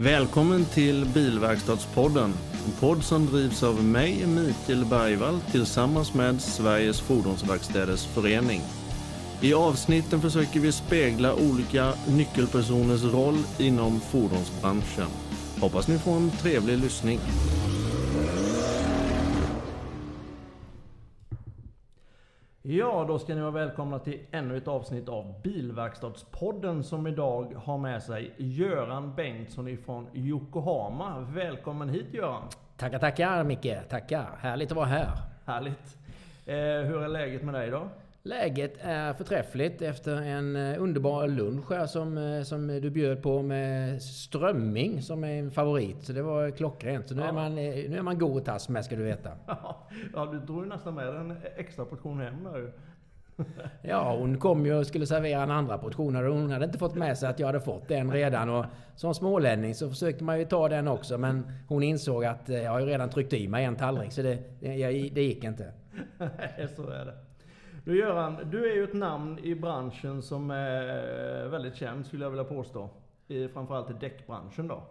Välkommen till Bilverkstadspodden. En podd som drivs av mig, Mikael Bergvall, tillsammans med Sveriges Fordonsverkstäders Förening. I avsnitten försöker vi spegla olika nyckelpersoners roll inom fordonsbranschen. Hoppas ni får en trevlig lyssning. Ja, då ska ni vara välkomna till ännu ett avsnitt av Bilverkstadspodden som idag har med sig Göran Bengtsson ifrån Yokohama. Välkommen hit Göran! Tackar, tackar Micke! Tackar! Härligt att vara här! Härligt! Eh, hur är läget med dig då? Läget är förträffligt efter en eh, underbar lunch här som, eh, som du bjöd på med strömming som är en favorit. Så det var klockrent. Så nu, ja. är, man, nu är man god och tass med ska du veta. Ja, du drog ju nästan med en extra portion hem där Ja, hon kom ju och skulle servera en andra portion och hon hade inte fått med sig att jag hade fått den redan. Och som smålänning så försökte man ju ta den också men hon insåg att jag har ju redan tryckt i mig en tallrik så det, det, det gick inte. Nej, så är det. Du Göran, du är ju ett namn i branschen som är väldigt känd skulle jag vilja påstå. I, framförallt i däckbranschen då.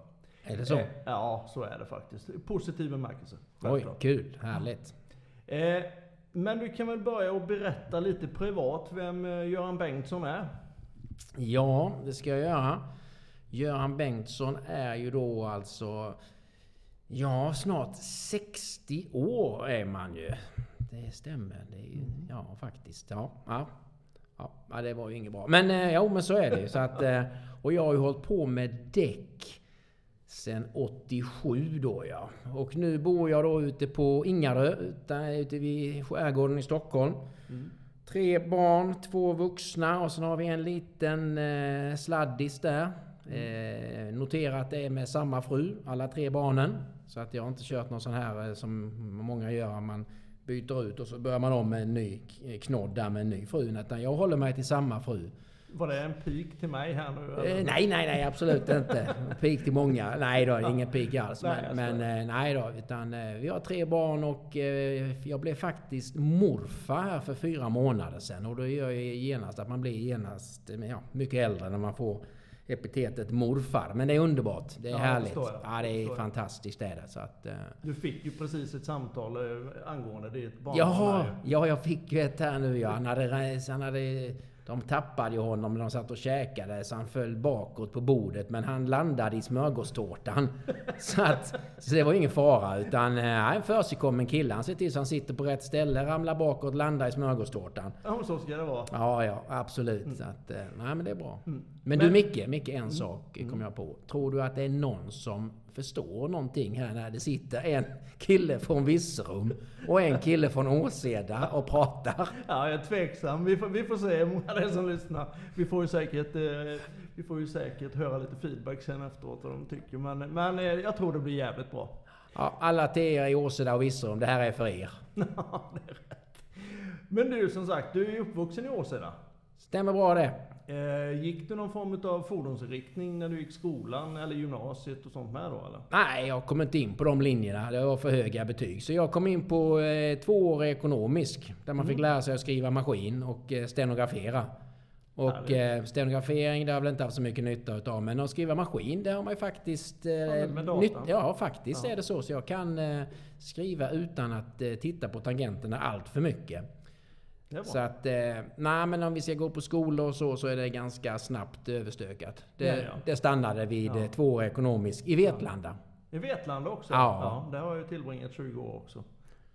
Är det så? Eh, ja, så är det faktiskt. Positiv bemärkelse. Oj, kul. Härligt. Eh, men du kan väl börja och berätta lite privat vem eh, Göran Bengtsson är? Ja, det ska jag göra. Göran Bengtsson är ju då alltså... Ja, snart 60 år är man ju det stämmer. Det är ju, mm. Ja, faktiskt. Ja, ja. Ja, det var ju inget bra. Men eh, jo, men så är det ju. Så att, eh, och jag har ju hållit på med däck sen 87 då ja. Och nu bor jag då ute på Ingarö, ute vid skärgården i Stockholm. Mm. Tre barn, två vuxna och sen har vi en liten eh, sladdis där. Mm. Eh, notera att det är med samma fru, alla tre barnen. Så att jag har inte kört någon sån här eh, som många gör. Man byter ut och så börjar man om med en ny knodd där med en ny fru. Utan jag håller mig till samma fru. Var det en pik till mig här nu? Eh, nej, nej, nej, absolut inte. Pik till många. Nej då, ingen pik alls. Men, men eh, nej då, utan eh, vi har tre barn och jag blev faktiskt morfar här för fyra månader sedan. Och då gör jag genast att man blir genast ja, mycket äldre när man får epitetet morfar. Men det är underbart. Det är ja, härligt. Det. Ja, det är fantastiskt det. Så att, uh... Du fick ju precis ett samtal uh, angående ditt barn. Ja, ja, jag fick ju ett här nu ja. Han hade, han hade de tappade ju honom när de satt och käkade så han föll bakåt på bordet. Men han landade i smörgåstårtan. så, att, så det var ingen fara. Utan äh, en försigkommen kille. Han ser till så han sitter på rätt ställe, ramlar bakåt, landar i smörgåstårtan. Ja, så ska det vara. Ja, ja, absolut. Mm. Så att, äh, nej men det är bra. Mm. Men, men, du Micke, Micke en mm. sak kom jag på. Tror du att det är någon som förstår någonting här när det sitter en kille från Virserum och en kille från Åseda och pratar. Ja, jag är tveksam. Vi får, vi får se hur många det är som lyssnar. Vi får ju säkert, eh, vi får ju säkert höra lite feedback sen efteråt vad de tycker. Men, men eh, jag tror det blir jävligt bra. Ja, alla till er i Åseda och Virserum, det här är för er. Ja, det är rätt. Men du, som sagt, du är uppvuxen i Åseda. Stämmer bra det. Eh, gick du någon form av fordonsinriktning när du gick skolan eller gymnasiet och sånt med då eller? Nej, jag kom inte in på de linjerna. Det var för höga betyg. Så jag kom in på eh, tvåårig ekonomisk. Där man mm. fick lära sig att skriva maskin och eh, stenografera. Och eh, stenografering, det har jag väl inte haft så mycket nytta utav. Men att skriva maskin, det har man ju faktiskt... Eh, ja, nytt, ja, faktiskt ja. är det så. Så jag kan eh, skriva utan att eh, titta på tangenterna allt för mycket. Så att, eh, nej men om vi ska gå på skolor och så, så är det ganska snabbt överstökat. Det, ja, ja. det stannade vid ja. två år ekonomisk i Vetlanda. I Vetlanda också? Ja. ja. Där har jag tillbringat 20 år också.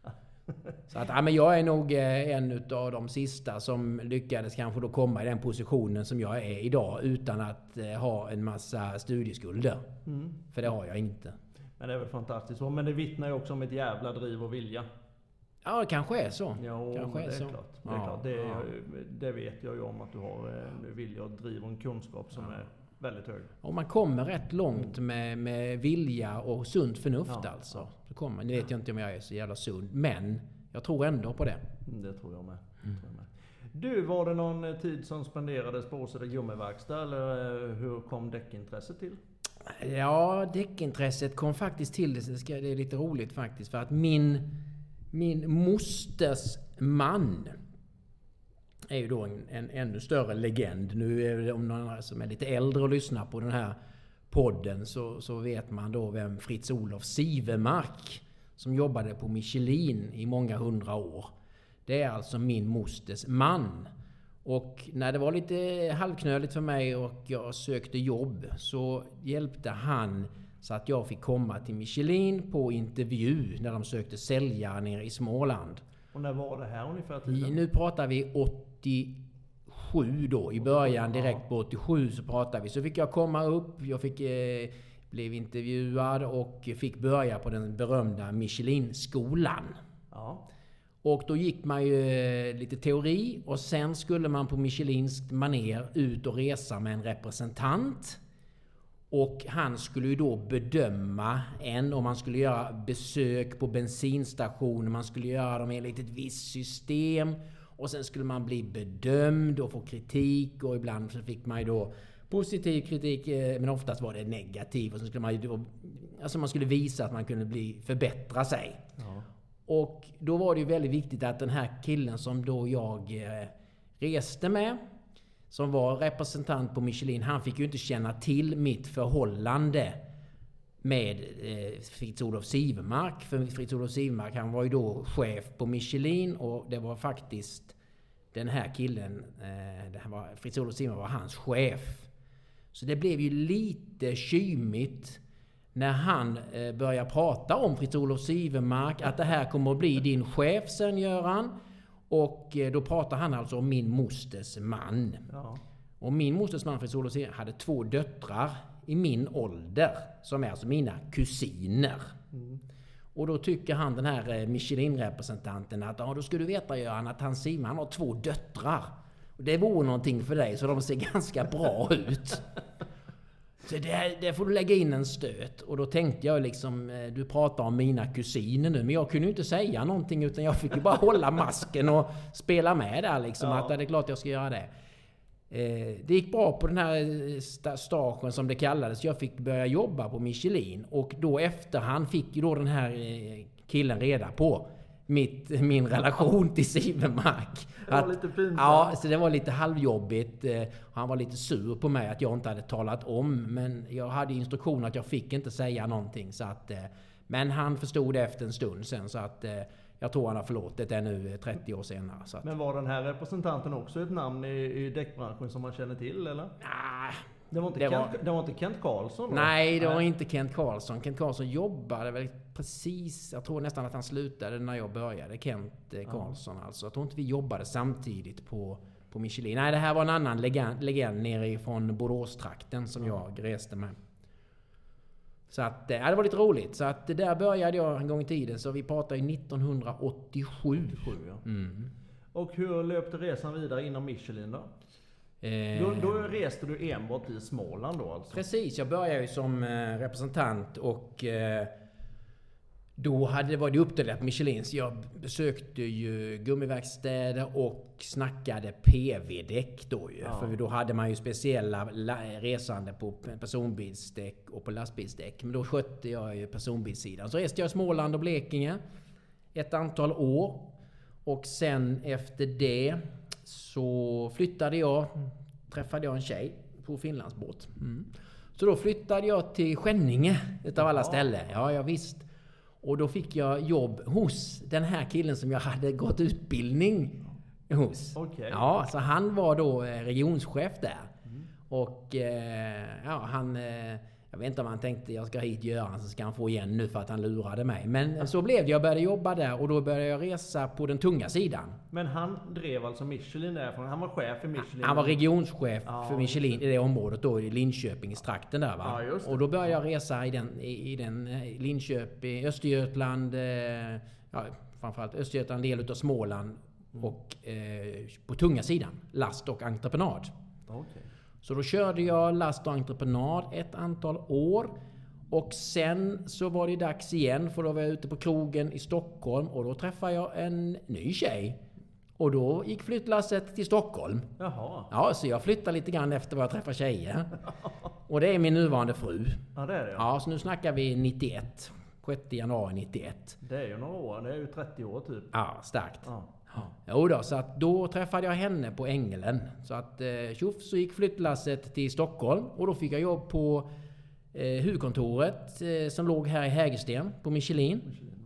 Så att, ja, men jag är nog eh, en utav de sista som lyckades kanske då komma i den positionen som jag är idag utan att eh, ha en massa studieskulder. Mm. För det har jag inte. Men det är väl fantastiskt. Men det vittnar ju också om ett jävla driv och vilja. Ja, det kanske är så. Ja, kanske är det är så. klart. Det, är ja, klart. Det, ja. det, vet jag ju om att du har en eh, vilja och driv och en kunskap som ja. är väldigt hög. Och man kommer rätt långt med, med vilja och sunt förnuft ja. alltså. Så kommer, nu vet jag inte om jag är så jävla sund, men jag tror ändå på det. Mm, det tror jag med. Mm. Tror jag med. Du, var det någon eh, tid som spenderades på Åseda gummiverkstad eller eh, hur kom däckintresset till? Ja, däckintresset kom faktiskt till, det är lite roligt faktiskt, för att min min mosters man är ju då en, en ännu större legend. Nu är det om någon som är lite äldre och lyssnar på den här podden så, så vet man då vem Fritz Olof Sivemark som jobbade på Michelin i många hundra år. Det är alltså min mosters man. Och när det var lite halvknöligt för mig och jag sökte jobb så hjälpte han så att jag fick komma till Michelin på intervju när de sökte säljare nere i Småland. Och när var det här ungefär tiden? Nu pratar vi 87 då. I början direkt på 87 så pratade vi. Så fick jag komma upp. Jag fick, eh, blev intervjuad och fick börja på den berömda Michelin-skolan. Ja. Och då gick man ju eh, lite teori och sen skulle man på Michelins maner ut och resa med en representant. Och han skulle ju då bedöma en om man skulle göra besök på bensinstationer, man skulle göra dem enligt ett visst system. Och sen skulle man bli bedömd och få kritik och ibland så fick man ju då positiv kritik, eh, men oftast var det negativ. Och så skulle man ju då, alltså man skulle visa att man kunde bli, förbättra sig. ja. Och då var det ju väldigt viktigt att den här killen som då jag eh, reste med, som var representant på Michelin, han fick ju inte känna till mitt förhållande med eh, Fritz-Olof Sivemark. För Fritz-Olof Sivemark, han var ju då chef på Michelin och det var faktiskt den här killen, eh, Fritz-Olof Sivemark var hans chef. Så det blev ju lite kymigt när han eh, börjar prata om Fritz-Olof Sivemark, att det här kommer att bli din chef sen Göran. Och eh, då pratar han alltså om min mosters man. ja. Och min mosters man Fritz-Olof Sivemark hade två döttrar i min ålder, som är alltså mina kusiner. Och då tycker han den här eh, Michelin-representanten att ja, då ska du veta Göran att han Simon han har två döttrar. Och det vore någonting för dig, så de ser ganska bra ut. Så det, det får du lägga in en stöt. Och då tänkte jag liksom, eh, du pratar om mina kusiner nu, men jag kunde ju inte säga någonting utan jag fick ju bara hålla masken och spela med där liksom. Ja. Att det är klart jag ska göra det. Eh, Det gick bra på den här eh, sta- stagen som det kallades. Jag fick börja jobba på Michelin och då efterhand fick ju då den här killen reda på mitt, min relation till Sivemark. Det var lite pinsamt. Ja, så det var lite halvjobbigt. Eh, Han var lite sur på mig att jag inte hade talat om. Men jag hade instruktioner att jag fick inte säga någonting. Så att, eh, men han förstod det efter en stund sen. Så att eh, jag tror han har förlåtit det nu eh, 30 år senare. Att, Men var den här representanten också ett namn i, i däckbranschen som man känner till eller? nah, Det var inte, Det Kent, var- det var inte Kent Karlsson då? Nej, det var inte Kent Karlsson. Kent Karlsson jobbade väl precis... Jag tror nästan att han slutade när jag började. Kent eh, Karlsson alltså. Jag tror inte vi jobbade samtidigt på, på Michelin. Nej, det här var en annan legend, legend nere från Boråstrakten som jag reste med. Så att, eh, ja, det var lite roligt. Så att det där började jag en gång i tiden. Så vi pratar ju 1987. Sju, ja. Mm. Och hur löpte resan vidare inom Michelin då? Eh, Då, då reste du enbart i Småland då alltså? Precis, jag började ju som eh, representant och eh, då hade, var det uppdelat på Michelin. Så jag besökte ju gummiverkstäder och snackade PV-däck då ju. Ja. För då hade man ju speciella la- resande på personbilsdäck och på lastbilsdäck. Men då skötte jag ju personbilssidan. Så reste jag i Småland och Blekinge ett antal år. Och sen efter det så flyttade jag, träffade jag en tjej på Finlandsbåt. Mm. Så då flyttade jag till Skänninge utav alla Ja. ställen. Ja, ja visst. Och då fick jag jobb hos den här killen som jag hade gått utbildning hos. Okej. Ja, så han var då eh, regionschef där. Och eh, ja, han... Eh, jag vet inte om han tänkte jag ska hit Göran så ska han få igen nu för att han lurade mig. Men så blev det. Jag började jobba där och då började jag resa på den tunga sidan. Men han drev alltså Michelin därifrån? Han var chef för Michelin? Han var regionschef Ja, för Michelin i det området då, i Linköping, i trakten där va. Ja, och då började jag resa i den, i, i den eh, Linköping, Östergötland, eh, ja, framförallt Östergötland, del utav Småland och eh, på tunga sidan, last och entreprenad. Okej. Så då körde jag last och entreprenad ett antal år. Och sen så var det dags igen för då var jag ute på krogen i Stockholm och då träffade jag en ny tjej. Och då gick flyttlasset till Stockholm. Jaha. Ja, så jag flyttar lite grann efter vad jag träffar tjejer. Och det är min nuvarande fru. Ja, det är det Ja, så nu snackar vi 91. 6 januari 91. Det är ju några år. Det är ju 30 år typ. Ja, starkt. Ja. Jo då, så att då träffade jag henne på Ängelen. Så att eh, tjoff så gick flyttlasset till Stockholm och då fick jag jobb på eh, huvudkontoret eh, som låg här i Hägersten på Michelin.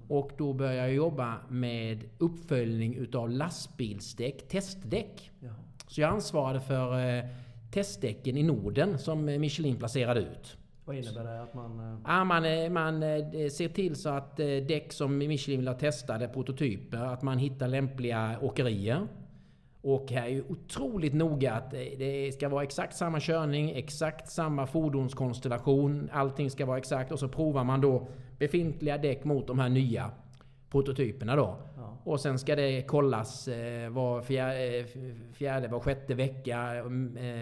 Och då började jag jobba med uppföljning utav lastbilsdäck, testdäck. Ja. Så jag ansvarade för eh, testdäcken i Norden som Michelin placerade ut. Vad innebär det? Att man... eh, Ja, man, eh, man eh, ser till så att däck som Michelin vill ha testade, prototyper, att man hittar lämpliga åkerier. Och här är ju otroligt noga att det ska vara exakt samma körning, exakt samma fordonskonstellation. Allting ska vara exakt och så provar man då befintliga däck mot de här nya prototyperna då. Ja. Och sen ska det kollas var fjärde, var sjätte vecka.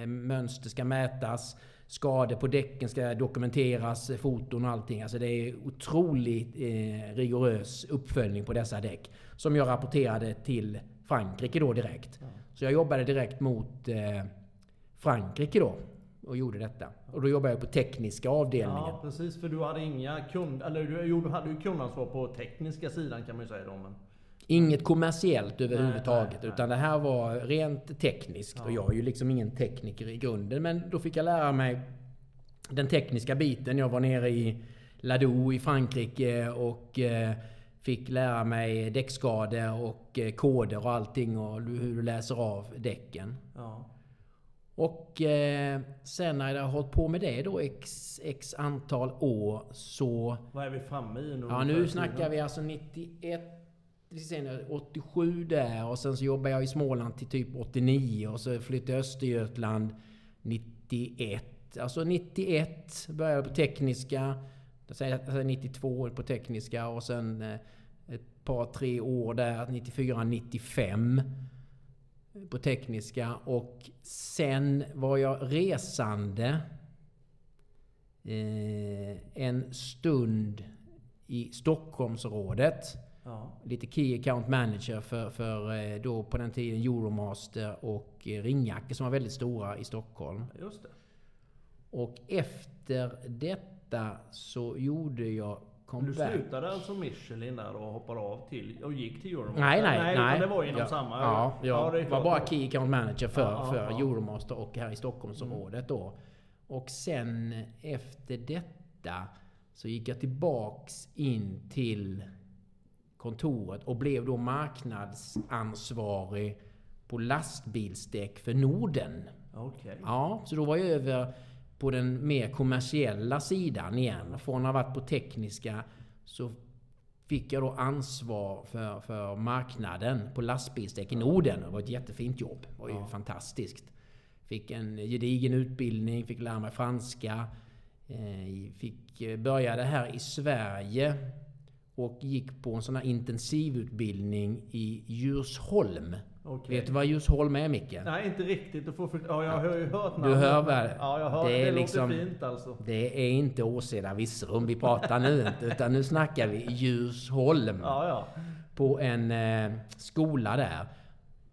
Mönster ska mätas. Skador på däcken ska dokumenteras, eh, foton och allting. Alltså det är otroligt eh, rigorös uppföljning på dessa däck. Som jag rapporterade till Frankrike då direkt. Ja. Så jag jobbade direkt mot eh, Frankrike då. Och gjorde detta. Och då jobbade jag på tekniska avdelningen. Ja, precis. För du hade inga kund... Eller du, jo, du hade ju kundansvar på tekniska sidan kan man ju säga då. Men... Inget kommersiellt överhuvudtaget. nej. Utan det här var rent tekniskt. Ja. Och jag är ju liksom ingen tekniker i grunden. Men då fick jag lära mig den tekniska biten. Jag var nere i Ladoux i Frankrike och eh, fick lära mig däckskador och eh, koder och allting. Och hur du läser av däcken. Ja. Och eh, sen när jag har hållit på med det då x, x antal år så... Vad är vi framme i nu? Ja, nu snackar vi alltså 91, sen 87 där och sen så jobbade jag i Småland till typ 89 och så flyttade jag Östergötland 91. Alltså 91 började jag på tekniska, jag säger jag alltså 92 på tekniska och sen eh, ett par tre år där, 94, 95 på tekniska och sen var jag resande eh, en stund i Stockholmsområdet. Ja. Lite Key Account Manager för, för eh, då på den tiden Euromaster och eh, Ringjacke som var väldigt stora i Stockholm. Just det. Och efter detta så gjorde jag Du comeback. slutade alltså Michelin där och hoppade av till och gick till Euromaster? Nej, nej, nej. utan det var inom ja, samma? Ja, jag är var bara Key Account Manager för, Ja, ja, för ja. Mm. Euromaster och här i Stockholmsområdet då. Och sen efter detta så gick jag tillbaks in till kontoret och blev då marknadsansvarig på lastbilsdäck för Norden. Okej. Ja, så då var jag över på den mer kommersiella sidan igen. Från att ha varit på tekniska så fick jag då ansvar för, för marknaden på lastbilsdäck i Norden. Det var ett jättefint jobb. Det var ju Ja. fantastiskt. Fick en gedigen utbildning, fick lära mig franska. Eh, Fick, eh, började här i Sverige och gick på en sån här intensivutbildning i Djursholm. Okej. Vet du vad Djursholm är Micke? Nej, inte riktigt. Du får för... Ja, jag har ju hört Du namnet. hör väl? Ja, jag hör. Det Det, är låter liksom- fint alltså. Det är inte Åseda Virserum vi pratar nu inte, utan nu snackar vi Djursholm. Ja, ja. På en eh, skola där.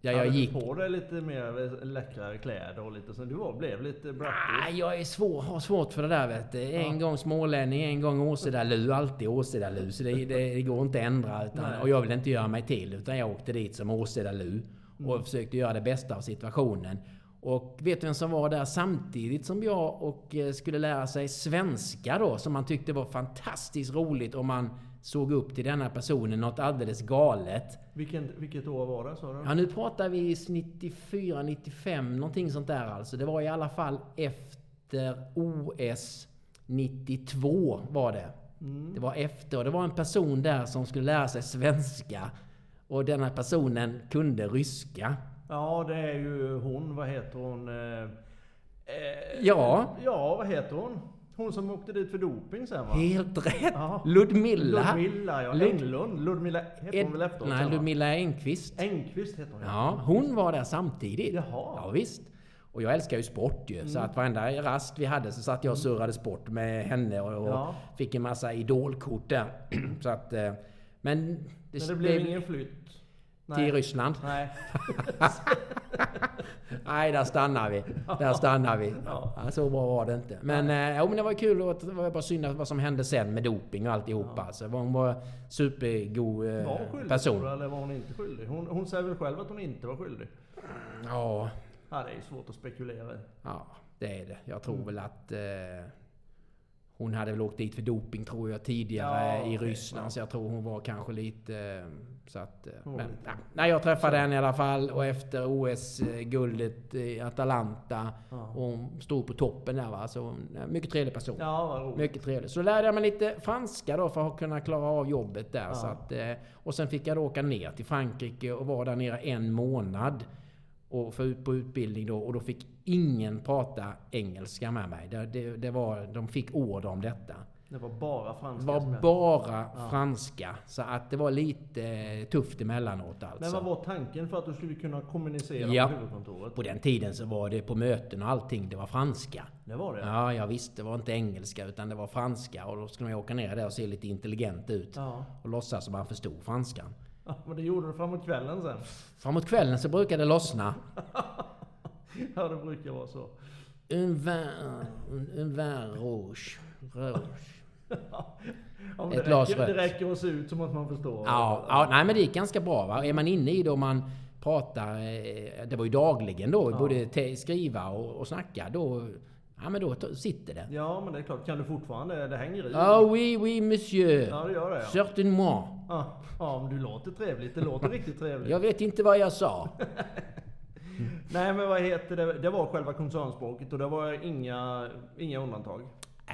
Där jag gick... på dig lite mer läckra kläder och lite så. Du var, blev lite brattig. Nej, jag är svår, har svårt för det där vet du. En Ja. gång smålänning, en gång Åsedalu, alltid Åsedalu. Så det, det, det går inte att ändra. Utan, Nej. och jag vill inte göra mig till, utan jag åkte dit som Åsedalu. Och Mm. försökte göra det bästa av situationen. Och vet du vem som var där samtidigt som jag och eh, skulle lära sig svenska då? Som man tyckte var fantastiskt roligt om man såg upp till denna personen något alldeles galet. Vilken, vilket år var det sa du? Ja, nu pratar vi 94, 95, någonting sånt där alltså. Det var i alla fall efter OS 92 var det. Mm. Det var efter och det var en person där som skulle lära sig svenska. Och denna personen kunde ryska. Ja, det är ju hon. Vad heter hon? Eh, eh, Ja. Ja, vad heter hon? Hon som åkte dit för doping sen va? Helt rätt! Ja. Ludmilla. Ludmilla, ja. Lud- Englund. Ludmilla heter hon väl efteråt? Nej? Ludmilla Engqvist. Engqvist heter hon Ja, hon var där samtidigt. Jaha. Ja, visst. Och jag älskar ju sport ju. Så Mm. att varenda rast vi hade så satt jag och surrade sport med henne och, och Ja. fick en massa idolkort där. så att, eh, men... Men det blev ingen flytt? Till Nej. Ryssland. Nej. Nej, där stannar vi. Där stannar vi. Ja. Ja, så bra var det inte. Men, eh, jo, men det var kul. Och det var bara synd vad som hände sen med doping och alltihopa. Alltså, hon var supergod eh, Var hon skyldig person. eller var hon inte skyldig? Hon, hon säger väl själv att hon inte var skyldig? Ja, Ja, det är ju svårt att spekulera i. ja, det är det. Jag tror Mm. väl att eh, hon hade väl åkt dit för doping tror jag tidigare Ja, i Ryssland. ja. Så jag tror hon var kanske lite... Så att, var men. Nej, jag träffade henne i alla fall och efter OS-guldet i Atalanta Ja, och hon stod på toppen där va. Så mycket trevlig person. ja. Mycket trevligt. Så lärde jag mig lite franska då för att kunna klara av jobbet där. Ja. Så att, eh, och sen fick jag då åka ner till Frankrike och vara där nere en månad. Och få ut på utbildning då. Och då fick ingen prata engelska med mig. Det, det, det var, de fick order om detta. Det var bara Det franska var som gällde. bara Ja. franska. Så att det var lite eh, tufft emellanåt alltså. Men vad var tanken för att du skulle kunna kommunicera Ja. på huvudkontoret? På den tiden så var det på möten och allting, det var franska. Det var det? Ja, jag visste. Det var inte engelska utan det var franska. Och då skulle man åka ner där och se lite intelligent ut. Ja. Och låtsas som man förstod franskan. ja. Men det gjorde du framåt kvällen sen? Framåt kvällen så brukar det lossna. Ja, det brukar vara så. Un vin, un vin rouge. rouge. Ja, Ett det, glas räcker, det rött. räcker att se ut som att man förstår. Ja, ja, nej men det gick ganska bra va. Är man inne i det och man pratar, eh, det var ju dagligen då, Ja. både skriva och, och snacka, då, ja men då sitter det. Ja, men det är klart. Kan du fortfarande? Det hänger i. Ah oui, oui monsieur. Ja, det gör det. Ja. Certainement. Ja, ja, men du låter trevligt. Det låter riktigt trevligt. Jag vet inte vad jag sa. Nej, men vad heter det? Det var själva koncernspråket och det var inga, inga undantag.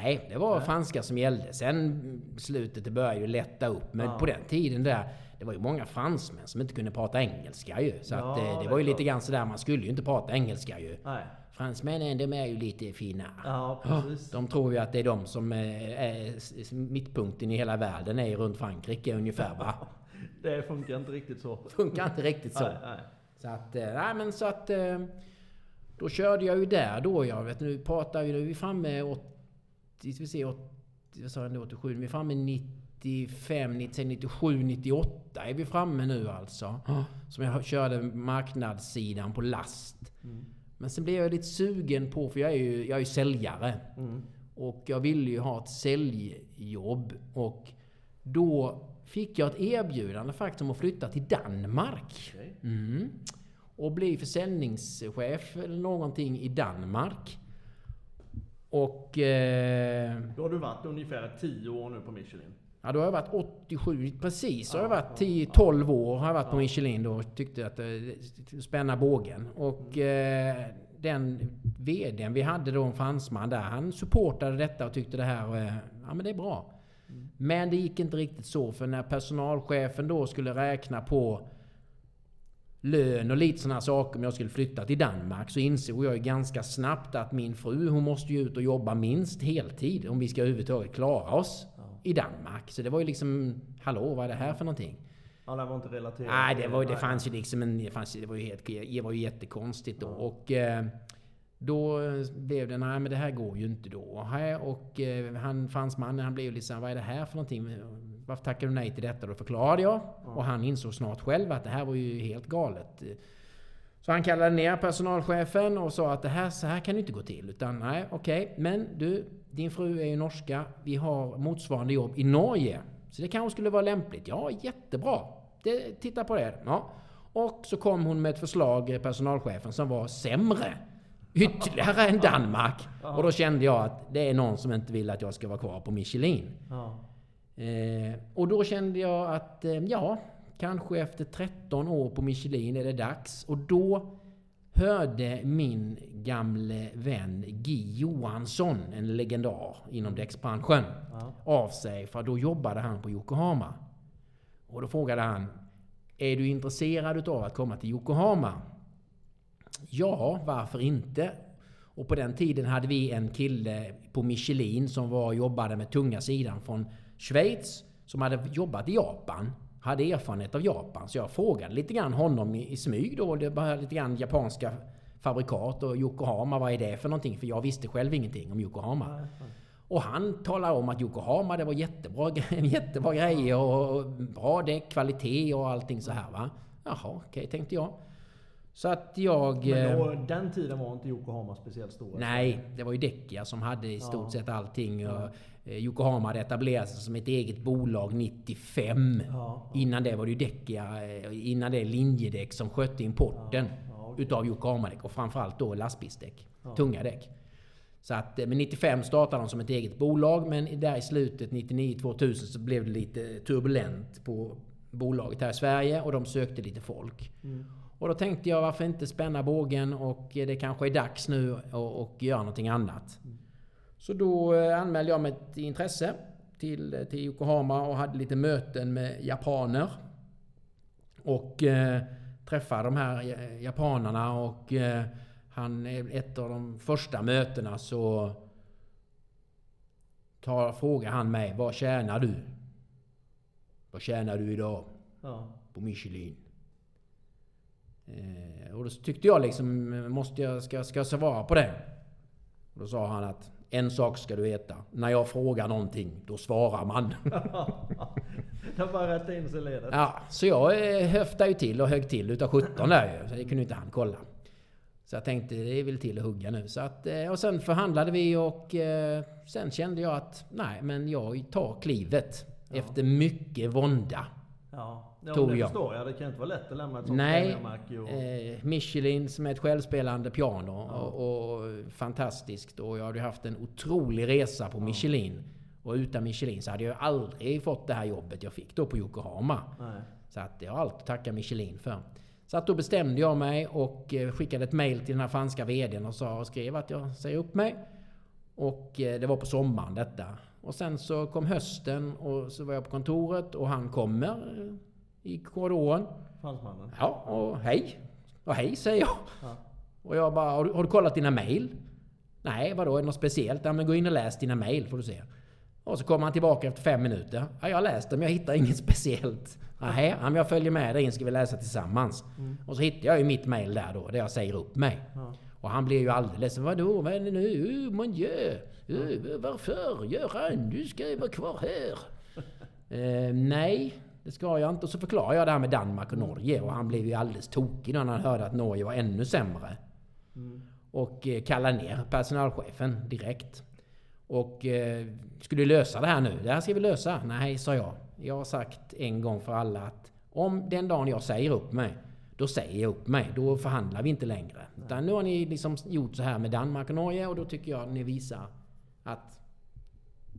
Nej, det var franska som gällde. Sen slutet, det började ju lätta upp. Men Ja. på den tiden där, det var ju många fransmän som inte kunde prata engelska ju. Så Ja, att, eh, det det var ju klart. lite grann sådär, man skulle ju inte prata engelska ju. Nej. Fransmännen, de är ju lite fina. Ja, precis. De tror ju att det är de som eh, är mittpunkten i hela världen, är runt Frankrike ungefär va. Det funkar inte riktigt så. Funkar inte riktigt så. Nej, nej. Så att, eh, nej men så att... Då körde jag ju där då. Jag vet nu pratar vi, nu är vi framme 80, ska vi se, 80, vad sa jag nu, 87, vi är framme 95, 96, 97, 98 är vi framme nu alltså. Som jag körde marknadssidan på last. Mm. Men sen blev jag lite sugen på, för jag är ju, jag är ju säljare. Mm. Och jag ville ju ha ett säljjobb. Och då fick jag ett erbjudande faktiskt om att flytta till Danmark. Okej. Mm. Och bli försäljningschef eller någonting i Danmark. Och... Eh, Då har du varit ungefär 10 år nu på Michelin. ja, då har jag varit 87, precis. Så har jag Ja, varit ja, 10-12 år har jag varit på Ja. Michelin då. och Tyckte att det spänna bågen. Och eh, den VDn vi hade då, en fransman där, han supportade detta och tyckte det här, eh, ja men det är bra. Mm. Men det gick inte riktigt så, för när personalchefen då skulle räkna på lön och lite sådana saker om jag skulle flytta till Danmark så insåg jag ju ganska snabbt att min fru hon måste ju ut och jobba minst heltid om vi ska överhuvudtaget klara oss Ja. i Danmark. Så det var ju liksom, hallå vad är det här för någonting? Ja, det var inte relaterat. Nej, det, var, det fanns ju liksom en, det, fanns, det var ju helt, det var ju jättekonstigt då. Ja. Och eh, då blev det, nej men det här går ju inte då. Här, Och eh, han, fransmannen, han blev ju liksom, vad är det här för någonting? Varför tackar du nej till detta? Då förklarade jag. Ja. Och han insåg snart själv att det här var ju helt galet. Så han kallade ner personalchefen och sa att det här, så här kan det inte gå till. Utan nej, okej, men du, din fru är ju norska. Vi har motsvarande jobb i Norge. Så det kanske skulle vara lämpligt. Ja, jättebra. Det, titta på det. Ja. Och så kom hon med ett förslag, eh, personalchefen, som var sämre. Ytterligare än Danmark. Och då kände jag att det är någon som inte vill att jag ska vara kvar på Michelin. Eh, och då kände jag att, eh, ja, kanske efter 13 år på Michelin är det dags. Och då hörde min gamle vän Guy Johansson, en legendar inom däcksbranschen, Ja. av sig. För då jobbade han på Yokohama. Och då frågade han, är du intresserad av att komma till Yokohama? Ja, varför inte? Och på den tiden hade vi en kille på Michelin som var, jobbade med tunga sidan från Schweiz. Som hade jobbat i Japan. Hade erfarenhet av Japan. Så jag frågade lite grann honom i, i smyg då. Det var lite grann japanska fabrikat och Yokohama, vad är det för någonting? För jag visste själv ingenting om Yokohama. Nej. Och han talade om att Yokohama, det var jättebra, jättebra grejer och bra däck, kvalitet och allting så här va. Jaha, okej, tänkte jag. Så att jag... Men eh, då, den tiden var inte Yokohama speciellt stora. Nej, det var ju Däckia som hade i stort Ja. sett allting. Eh, Yokohama hade etablerat sig som ett eget bolag 95. Ja. Innan det var det ju Däckia, eh, innan det Linjedäck som skötte importen Ja, okej. utav Yokohama-däck och framförallt då lastbilsdäck. Ja. Tunga däck. Så att, eh, men 95 startade de som ett eget bolag men där i slutet 99-2000 så blev det lite turbulent på bolaget här i Sverige och de sökte lite folk. Mm. Och då tänkte jag varför inte spänna bågen och eh, det kanske är dags nu att och göra någonting annat. Så då eh, anmälde jag mig ett intresse till, till Yokohama och hade lite möten med japaner. Och eh, träffade de här eh, japanerna och eh, han, ett av de första mötena så tar, frågar han mig Vad tjänar du? Vad tjänar du idag Ja. på Michelin? Eh, och då tyckte jag liksom, måste jag, ska, ska jag svara på det? Och då sa han att en sak ska du veta. När jag frågar någonting, då svarar man. det bara rätt in sig ledet. Ja, så jag eh, höftade ju till och högg till utav 17 där ju. Så det kunde inte han kolla. Så jag tänkte, det är väl till att hugga nu. Så att, eh, och sen förhandlade vi och eh, sen kände jag att nej, men jag tar klivet. Ja. Efter mycket vånda. Ja, ja Tog det jag. förstår jag. Det kan inte vara lätt att lämna ett sånt Nej. Och... eh, Michelin som är ett självspelande piano Ja. och, och fantastiskt. Och jag hade haft en otrolig resa på Michelin. Och utan Michelin så hade jag aldrig fått det här jobbet jag fick då på Yokohama. Nej. Så att jag har allt att tacka Michelin för. Så att då bestämde jag mig och eh, skickade ett mail till den här franska VDn och sa och skrev att jag säger upp mig. Och eh, det var på sommaren detta. Och sen så kom hösten och så var jag på kontoret och han kommer i korridoren. Fransmannen. Ja, och hej. Och hej säger jag. Ja. Och jag bara, har du, har du kollat dina mail? Nej, vadå? Är det något speciellt? Ja, men gå in och läs dina mail får du se. Och så kommer han tillbaka efter fem minuter. Ja, jag har läst dem, jag hittar inget speciellt. Nej, men jag följer med dig in ska vi läsa tillsammans. Och så hittar jag ju mitt mail där då, där jag säger upp mig. Ja. Och han blir ju alldeles, vadå, vad är det nu? Uh, mon Dieu. Uh, varför? Göran, du ska ju vara kvar här. Eh, nej, det ska jag inte. Och så förklarar jag det här med Danmark och Norge. Och han blev ju alldeles tokig när han hörde att Norge var ännu sämre. Mm. Och eh, kallade ner personalchefen direkt. Och eh, skulle lösa det här nu. Det här ska vi lösa. Nej, sa jag. Jag har sagt en gång för alla att om den dagen jag säger upp mig, då säger jag upp mig. Då förhandlar vi inte längre. Utan nu har ni liksom gjort så här med Danmark och Norge och då tycker jag att ni visar att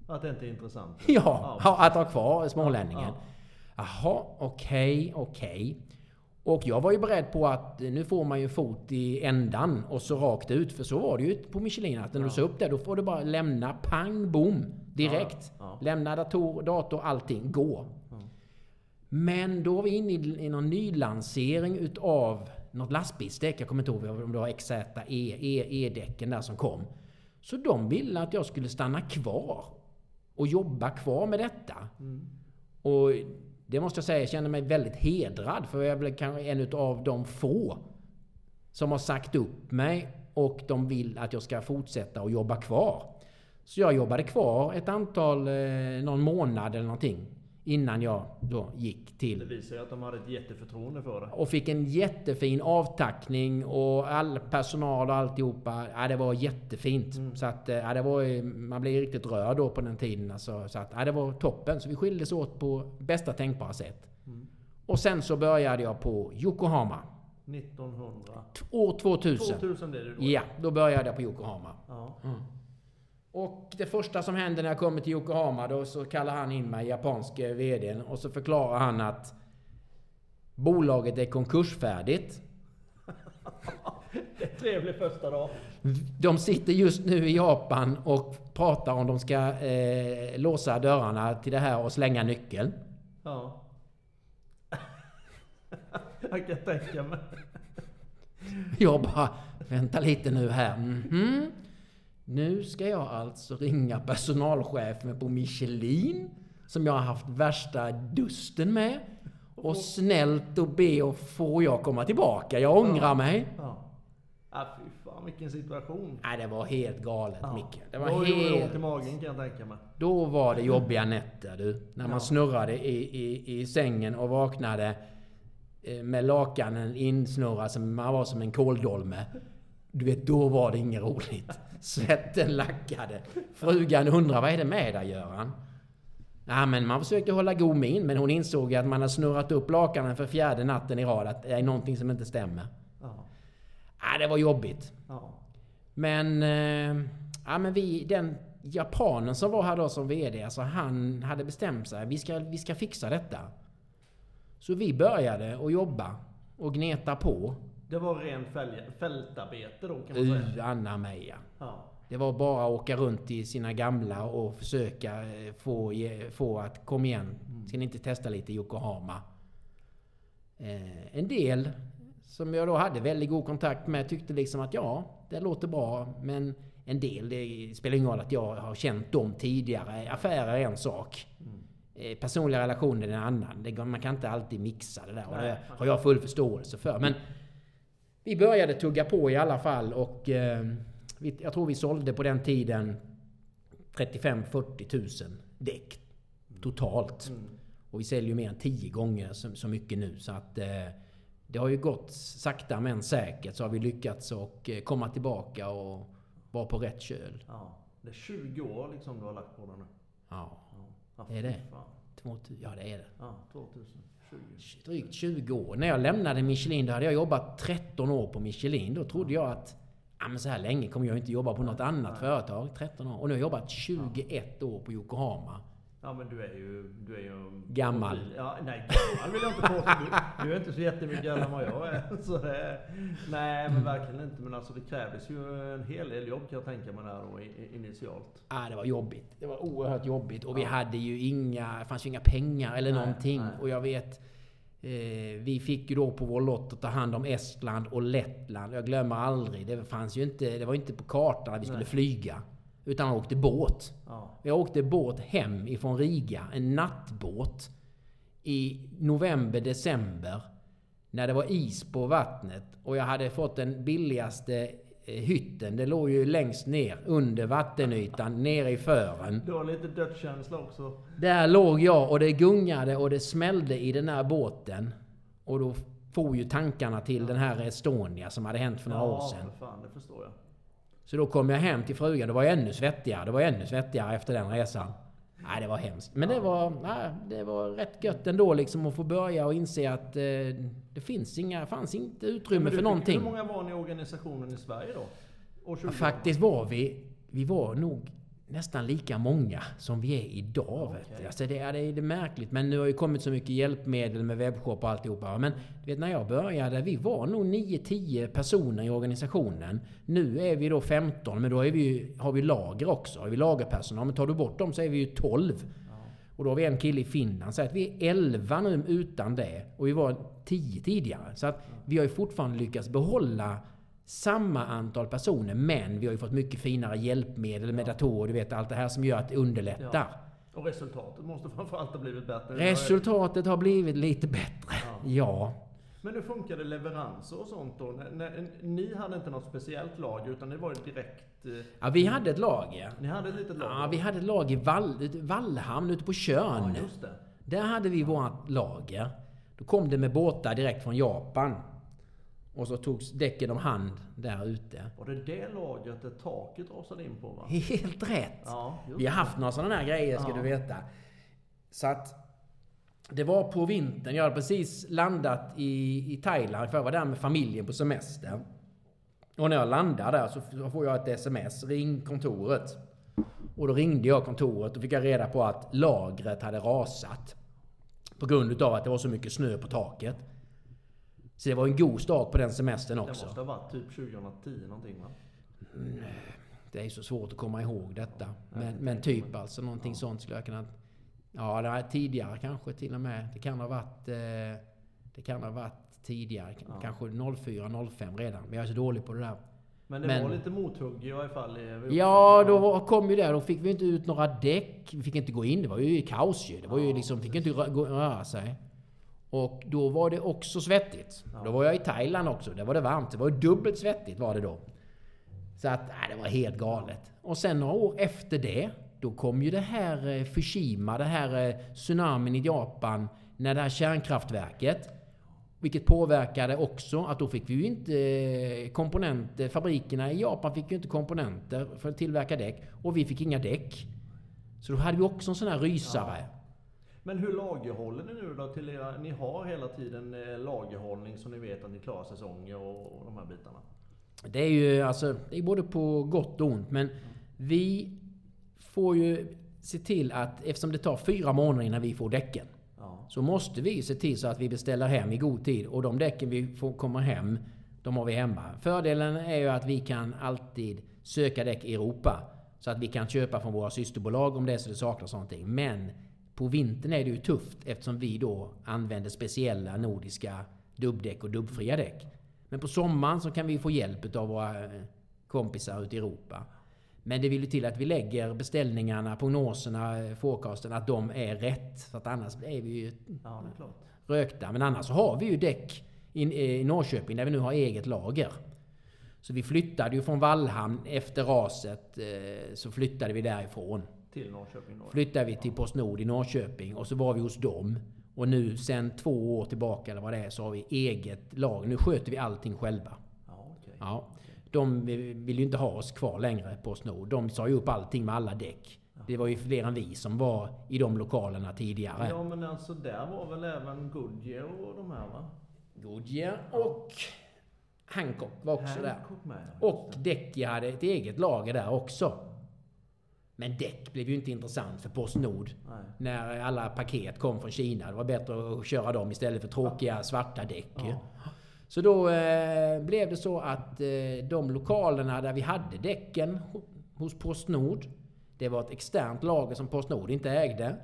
Att det inte är intressant. Ja, ha- att ha kvar smålänningen. Ja. Jaha, okej, okej. Och jag var ju beredd på att nu får man ju fot i ändan och så rakt ut. För så var det ju på Michelin. Att när du Ja. sa upp det, då får du bara lämna pang, bom, direkt. Ja, ja. Lämna dator, dator, allting. Gå. Men då var vi inne i, i någon nylansering utav något lastbilsdäck. Jag kommer inte ihåg om det var XZ, E, E, E-däcken där som kom. Så de ville att jag skulle stanna kvar och jobba kvar med detta. Mm. Och det måste jag säga, jag känner mig väldigt hedrad. För jag är väl kanske en av de få som har sagt upp mig och de vill att jag ska fortsätta och jobba kvar. Så jag jobbade kvar ett antal, eh, någon månad eller någonting. Innan jag då gick Det till visar ju att de hade ett jätteförtroende för det. och fick en jättefin avtackning och all personal och alltihopa. Ja, det var jättefint. Mm. Så att, ja, det var, man blev riktigt rörd då på den tiden. Alltså, så att, ja, det var toppen. Så vi skildes åt på bästa tänkbara sätt. Mm. Och sen så började jag på Yokohama. 1900. T- År 2000. 2000 blev det då. Ja, då började jag på Yokohama. Ja. Och det första som hände när jag kommer till Yokohama, då så kallar han in mig, japanske VDn, och så förklarar han att bolaget är konkursfärdigt. Det är trevlig första dag. De sitter just nu i Japan och pratar om de ska eh, låsa dörrarna till det här och slänga nyckeln. Ja. Jag kan tänka mig. Jag bara, vänta lite nu här. Mhm. Nu ska jag alltså ringa personalchefen på Michelin, som jag har haft värsta dusten med. Och snällt och be och får jag komma tillbaka. Jag ångrar mig. Ja. Ah, fy fan vilken situation. Nej, det var helt galet Ja. Micke. Det var Då gjorde det ont i helt... magen kan jag tänka mig. Då var det jobbiga nätter du. När man Ja. snurrade i, i, i sängen och vaknade eh, med lakanen insnurrad man var som en kåldolme. Du vet, då var det inget roligt. Svetten lackade. Frugan undrar vad är det med dig Göran? Ja, men man försökte hålla god min, men hon insåg att man har snurrat upp lakanen för fjärde natten i rad, att det är någonting som inte stämmer. Ja. Ja, det var jobbigt. Ja. Men, eh, ja, men vi, den japanen som var här då som VD, alltså han hade bestämt sig. Vi ska, vi ska fixa detta. Så vi började att jobba och gneta på. Det var rent fäl- fältarbete då kan man säga. Anna Meja. Ja. Det var bara att åka runt i sina gamla och försöka eh, få, få att kom igen. Ska ni inte testa lite Yokohama? Eh, en del som jag då hade väldigt god kontakt med tyckte liksom att ja, det låter bra. Men en del, det spelar ingen roll att jag har känt dem tidigare. Affärer är en sak. Eh, Personliga relationer är en annan. Man kan inte alltid mixa det där. Och det har jag full förståelse för. Men vi började tugga på i alla fall och eh, jag tror vi sålde på den tiden 35-40 tusen däck totalt. Mm. Och vi säljer ju mer än 10 gånger så, så mycket nu. Så att eh, det har ju gått sakta men säkert så har vi lyckats och eh, komma tillbaka och vara på rätt köl. Ja. Det är 20 år liksom du har lagt på den nu. Ja, Ja. Det är det. fan. 2000, ja det är det. Ja, 2020. Drygt 20 år. När jag lämnade Michelin då hade jag jobbat 13 år på Michelin. Då trodde jag att ja, men så här länge kommer jag inte jobba på något annat företag. 13 år. Och nu har jag jobbat 21 år på Yokohama. Ja men du är ju... Du är ju Gammal. profil. Ja, nej, gammal vill jag inte påstå. Du, du är inte så jättemycket äldre än vad jag är. Så är- nej men verkligen inte. Men alltså det krävdes ju en hel del jobb kan jag tänka mig där då initialt. Ah, det var jobbigt. Det var oerhört jobbigt. Och vi Ja. hade ju inga... Det fanns ju inga pengar eller Nej, någonting. nej. Och jag vet... Eh, vi fick ju då på vår lott att ta hand om Estland och Lettland. Jag glömmer aldrig. Det fanns ju inte... Det var inte på kartan att vi skulle Nej. flyga. Utan man åkte båt. Ja. Jag åkte båt hem ifrån Riga, en nattbåt. I november, december. När det var is på vattnet. Och jag hade fått den billigaste eh, hytten. Det låg ju längst ner under vattenytan, nere i fören. Du har lite dödskänsla också. Där låg jag och det gungade och det smällde i den här båten. Och då får ju tankarna till den här Estonia som hade hänt för några år sedan. för fan, det förstår jag. Så då kom jag hem till frugan. Det var ännu svettigare. Det var ännu svettigare efter den resan. Nej, det var hemskt. Men det var, nej, det var rätt gött ändå liksom att få börja och inse att eh, det finns inga, fanns inte utrymme du, för någonting. Hur många var ni i organisationen i Sverige då? År 20? Faktiskt var vi, vi var nog nästan lika många som vi är idag. Du. Alltså det, är, det är märkligt. Men nu har ju kommit så mycket hjälpmedel med webbshop och alltihopa. Men du vet, när jag började, vi var nog 9-10 personer i organisationen. Nu är vi då 15, men då är vi, har vi lager också. Har vi lagerpersonal. Men tar du bort dem så är vi ju 12. Ja. Och då har vi en kille i Finland. Så att vi är 11 nu utan det. Och vi var 10 tidigare. Så att vi har ju fortfarande lyckats behålla samma antal personer. Men vi har ju fått mycket finare hjälpmedel med datorer. Du vet allt det här som gör att det underlättar. Och resultatet måste framförallt ha blivit bättre. Resultatet har blivit lite bättre. Ja. Ja. Men hur funkade leveranser och sånt då? När, när, ni hade inte något speciellt lager utan det var direkt... Eh, ja vi hade ett lager. ni hade ett litet lager? Ja, vi hade ett lager i Vall, Vallhamn ute på Tjörn. Ja, just det. Där hade vi vårt lager. Då kom det med båtar direkt från Japan. Och så togs däcken om hand där ute. Var det det lagret där taket rasade in på va? Helt rätt! Ja, Vi har haft några sådana här grejer ska Ja. du veta. Så att det var på vintern. Jag hade precis landat i, i Thailand för jag var där med familjen på semester. Och när jag landar där så får jag ett sms. Ring kontoret. Och då ringde jag kontoret och fick jag reda på att lagret hade rasat. På grund utav att det var så mycket snö på taket. Så det var en god start på den semestern Det också. måste ha varit typ 2010 någonting va? Det är så svårt att komma ihåg detta. Ja, Men, men typ alltså någonting Ja. sånt skulle jag kunna... Ja, det tidigare kanske till och med. Det kan ha varit... Eh, det kan ha varit tidigare. Ja. Kanske 04, 05 redan. Men jag är så dålig på det där. Men det Men- var lite mothugg i varje fall. I, Ja, då kom ju det. Då fick vi inte ut några däck. Vi fick inte gå in. Det var ju kaos ju. Det var ju liksom... Fick inte röra sig. Och då var det också svettigt. Ja. Då var jag i Thailand också. Där var det varmt. Det var dubbelt svettigt var det då. Så att, nej, det var helt galet. Och sen några år efter det, då kom ju det här eh, Fukushima, det här eh, tsunamin i Japan, när det här kärnkraftverket. Vilket påverkade också att då fick vi ju inte eh, komponenter. Fabrikerna i Japan fick ju inte komponenter för att tillverka däck. Och vi fick inga däck. Så då hade vi också en sån här rysare. Men hur lagerhåller ni nu då till era... Ni har hela tiden eh, lagerhållning så ni vet att ni klarar säsonger och, och de här bitarna? Det är ju alltså, det är både på gott och ont. Men vi får ju se till att eftersom det tar fyra månader innan vi får däcken. Ja. Så måste vi se till så att vi beställer hem i god tid. Och de däcken vi får komma hem, de har vi hemma. Fördelen är ju att vi kan alltid söka däck i Europa. Så att vi kan köpa från våra systerbolag om det är så det saknas någonting. Men på vintern är det ju tufft eftersom vi då använder speciella nordiska dubbdäck och dubbfria däck. Men på sommaren så kan vi få hjälp av våra eh, kompisar ute i Europa. Men det vill ju till att vi lägger beställningarna, prognoserna, eh, forecasten, att de är rätt. Så att annars är vi ju Ja, rökta. Men annars har vi ju däck i, i Norrköping där vi nu har eget lager. Så vi flyttade ju från Vallhamn efter raset. Eh, så flyttade vi därifrån. Till Norrköping då? Flyttade vi till Postnord i Norrköping och så var vi hos dem. Och nu sen två år tillbaka eller vad det är så har vi eget lager. Nu sköter vi allting själva. Ja, okej. Ja. De vill ju inte ha oss kvar längre, Postnord. De sa ju upp allting med alla däck. Det var ju fler än vi som var i de lokalerna tidigare. Ja, men alltså där var väl även Goodyear och de här va? Goodyear och Hancock var också där. Hancock med. Och Däcki hade ett eget lager där också. Men däck blev ju inte intressant för Postnord. Nej. När alla paket kom från Kina. Det var bättre att köra dem istället för tråkiga svarta däck. Ja. Så då eh, blev det så att eh, de lokalerna där vi hade däcken ho- hos Postnord. Det var ett externt lager som Postnord inte ägde.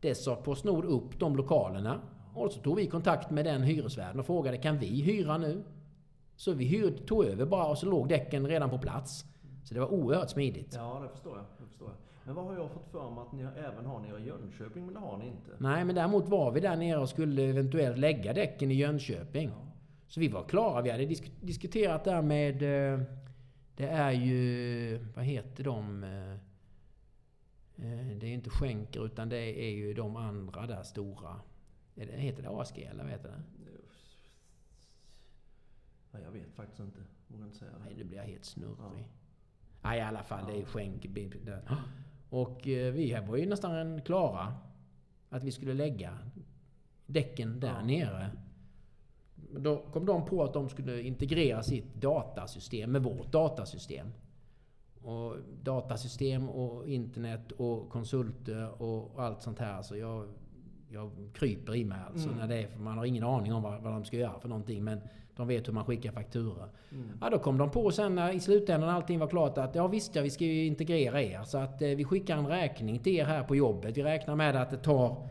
Det sa Postnord upp de lokalerna. Och så tog vi kontakt med den hyresvärden och frågade kan vi hyra nu? Så vi hyrde, tog över bara och så låg däcken redan på plats. Så det var oerhört smidigt. Ja, det förstår jag. Det förstår jag. Men vad har jag fått för mig att ni även har nere i Jönköping? Men det har ni inte. Nej, men däremot var vi där nere och skulle eventuellt lägga däcken i Jönköping. Så vi var klara. Vi hade disk diskuterat där med... eh, Det är ju... Vad heter de? eh, eh, Det är ju inte Schenker utan det är ju de andra där stora. Heter det ASG eller vad heter det? Nej, jag vet faktiskt inte. Vågar inte säga Nej, det. nu blir jag helt snurrig. Ja. Nej, i alla fall. Det är där. Och eh, vi var ju nästan klara. Att vi skulle lägga däcken där Ja. nere. Då kom de på att de skulle integrera sitt datasystem med vårt datasystem. Och datasystem och internet och konsulter och allt sånt här. Så jag, jag kryper i mig alltså. Mm. När det är, man har ingen aning om vad, vad de ska göra för någonting. Men de vet hur man skickar fakturor. Mm. Ja, då kom de på sen när i slutändan allting var klart att ja visst ja, vi ska ju integrera er. Så att eh, vi skickar en räkning till er här på jobbet. Vi räknar med att det tar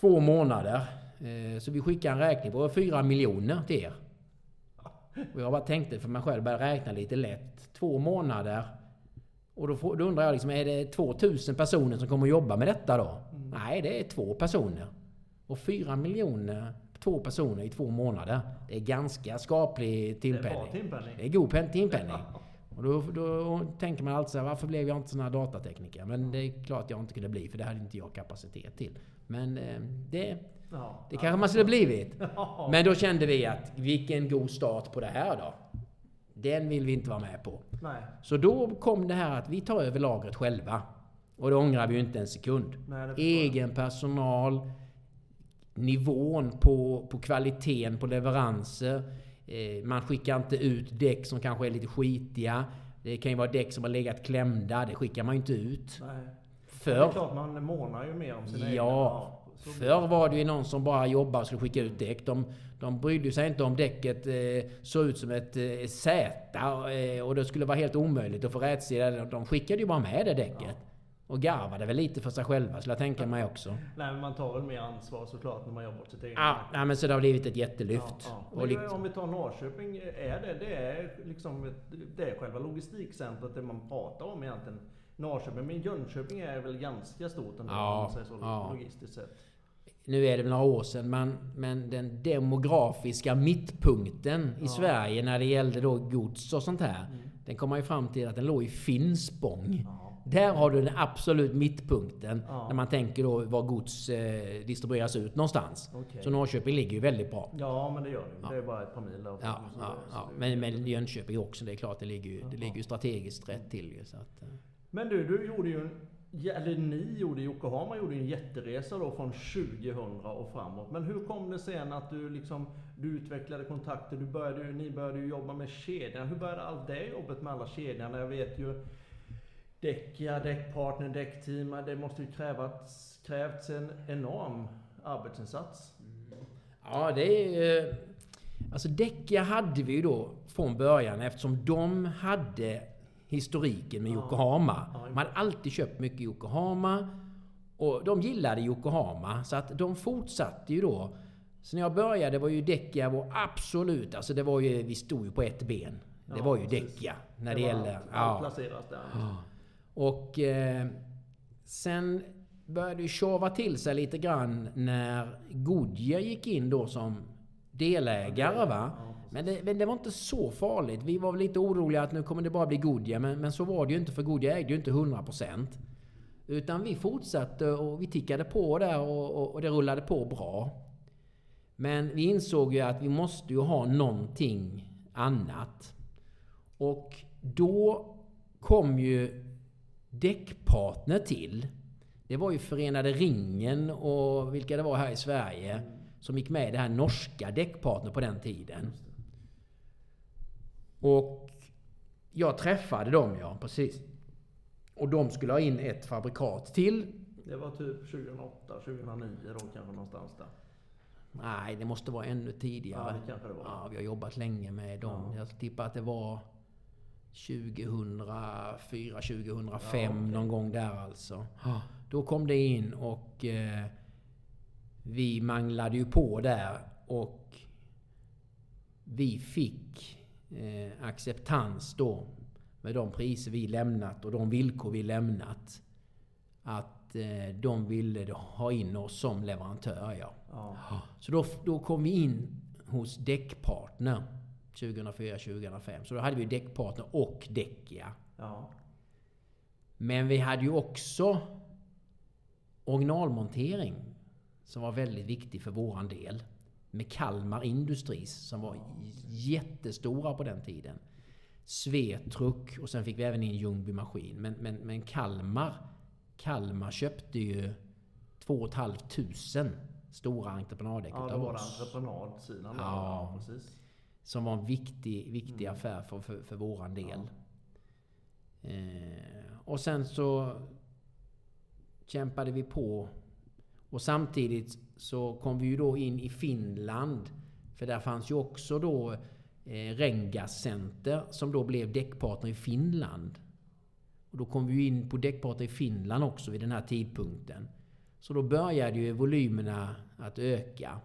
två månader. Eh, så vi skickar en räkning på 4 miljoner till er. Och jag bara tänkte för mig själv, började räkna lite lätt. Två månader. Och då, får, då undrar jag liksom, är det 2000 personer som kommer att jobba med detta då? Nej, det är två personer. Och 4 miljoner två personer i två månader. Det är ganska skaplig Det är timpenning. timpenning. Det är god pen- timpenning. Och då, då tänker man alltid så här, varför blev jag inte sån här datatekniker? Men det är klart jag inte kunde bli, för det hade inte jag kapacitet till. Men eh, det, Ja. det kanske man skulle blivit. Ja. Men då kände vi att vilken god start på det här då. Den vill vi inte vara med på. Nej. Så då kom det här att vi tar över lagret själva. Och det ångrar vi ju inte en sekund. Nej. Egen personal, nivån på, på kvaliteten på leveranser. Eh, man skickar inte ut däck som kanske är lite skitiga. Det kan ju vara däck som har legat klämda. Det skickar man ju inte ut. Nej. Det För är klart man månar ju mer om sina egna. Ja. så blir Förr var det ju någon som bara jobbade och skulle skicka ut däck. De, de brydde sig inte om däcket eh, såg ut som ett eh, Z eh, och det skulle vara helt omöjligt att få rätsida. De skickade ju bara med det däcket. Och garvade väl lite för sig själva, skulle jag tänka mig också. Nej, men man tar väl mer ansvar såklart när man jobbar åt sitt eget Ja, nej, men så det har blivit ett jättelyft. Ja, ja. Men liksom, om vi tar Norrköping, är det, det är liksom det är själva logistikcentret det man pratar om egentligen. Norrköping, men Jönköping är väl ganska stort ändå Ja, om man säger så ja. logistiskt sett. nu är det väl några år sedan, men, men den demografiska mittpunkten i Ja. Sverige när det gällde då gods och sånt här. Den kom man ju fram till att den låg i Finspång. Ja. Där har du den absolut mittpunkten. Ja. När man tänker då var gods eh, distribueras ut någonstans. Okej. Så Norrköping ligger ju väldigt bra. Ja, men det gör det. Det är bara ett par mil därifrån. Ja, ja, det- ja. Men, men Jönköping också, det är klart, det ligger ju, det ligger ju strategiskt rätt till. Så att, eh. Men du, du gjorde ju en, ja, eller ni gjorde, Yokohama gjorde en jätteresa då från 2000 och framåt. Men hur kom det sen att du liksom, du utvecklade kontakter, du började, ni började ju jobba med kedjan. Hur började allt det jobbet med alla kedjorna? Jag vet ju Däckia, däckpartner, däckteam, det måste ju krävats, krävts en enorm arbetsinsats. Ja, det är ju... Alltså Däckia hade vi ju då från början eftersom de hade historiken med Ja. Yokohama. Ja, Man hade alltid köpt mycket Yokohama. Och de gillade Yokohama. Så att de fortsatte ju då. Så när jag började var ju Däckia vår absolut... Alltså det var ju... Vi stod ju på ett ben. Det Ja, var ju. Däckia. När det, var gällde... allt, Ja. placeras där. Och eh, sen började det tjava till sig lite grann när Goodyear gick in då som delägare. Va? Men det, men det var inte så farligt. Vi var lite oroliga att nu kommer det bara bli Goodyear. Men, men så var det ju inte för Goodyear ägde ju inte 100%. Utan vi fortsatte och vi tickade på där och, och, och det rullade på bra. Men vi insåg ju att vi måste ju ha någonting annat. Och då kom ju Däckpartner till. Det var ju Förenade Ringen och vilka det var här i Sverige som gick med i det här norska Däckpartner på den tiden. Och jag träffade dem, ja, precis. Och de skulle ha in ett fabrikat till. Det var typ 2008, 2009 då kanske någonstans där. Nej, det måste vara ännu tidigare. Ja, det kanske det var. Ja, vi har jobbat länge med dem. Ja. Jag tippar att det var 2004, 2005, Ja, okej. någon gång där alltså. Då kom det in och eh, vi manglade ju på där och vi fick eh, acceptans då med de priser vi lämnat och de villkor vi lämnat. Att eh, de ville ha in oss som leverantör, ja. Ja. Så då, då kom vi in hos Däckpartner 2004-2005. Så då hade vi Däckpartner och Däckia. ja. Men vi hade ju också originalmontering som var väldigt viktig för våran del. Med Kalmar Industries som var jättestora på den tiden. Svetruck och sen fick vi även in Ljungby Maskin. Men, men, men Kalmar, Kalmar köpte ju 2 500 stora entreprenaddäck Ja, utav var det oss. entreprenadsidan. Ja. Ja, precis. Som var en viktig, viktig Mm. affär för, för, för våran del. Eh, och sen så kämpade vi på. Och samtidigt så kom vi ju då in i Finland. För där fanns ju också då eh, Rengas Center som då blev däckpartner i Finland. Och då kom vi ju in på däckpartner i Finland också vid den här tidpunkten. Så då började ju volymerna att öka.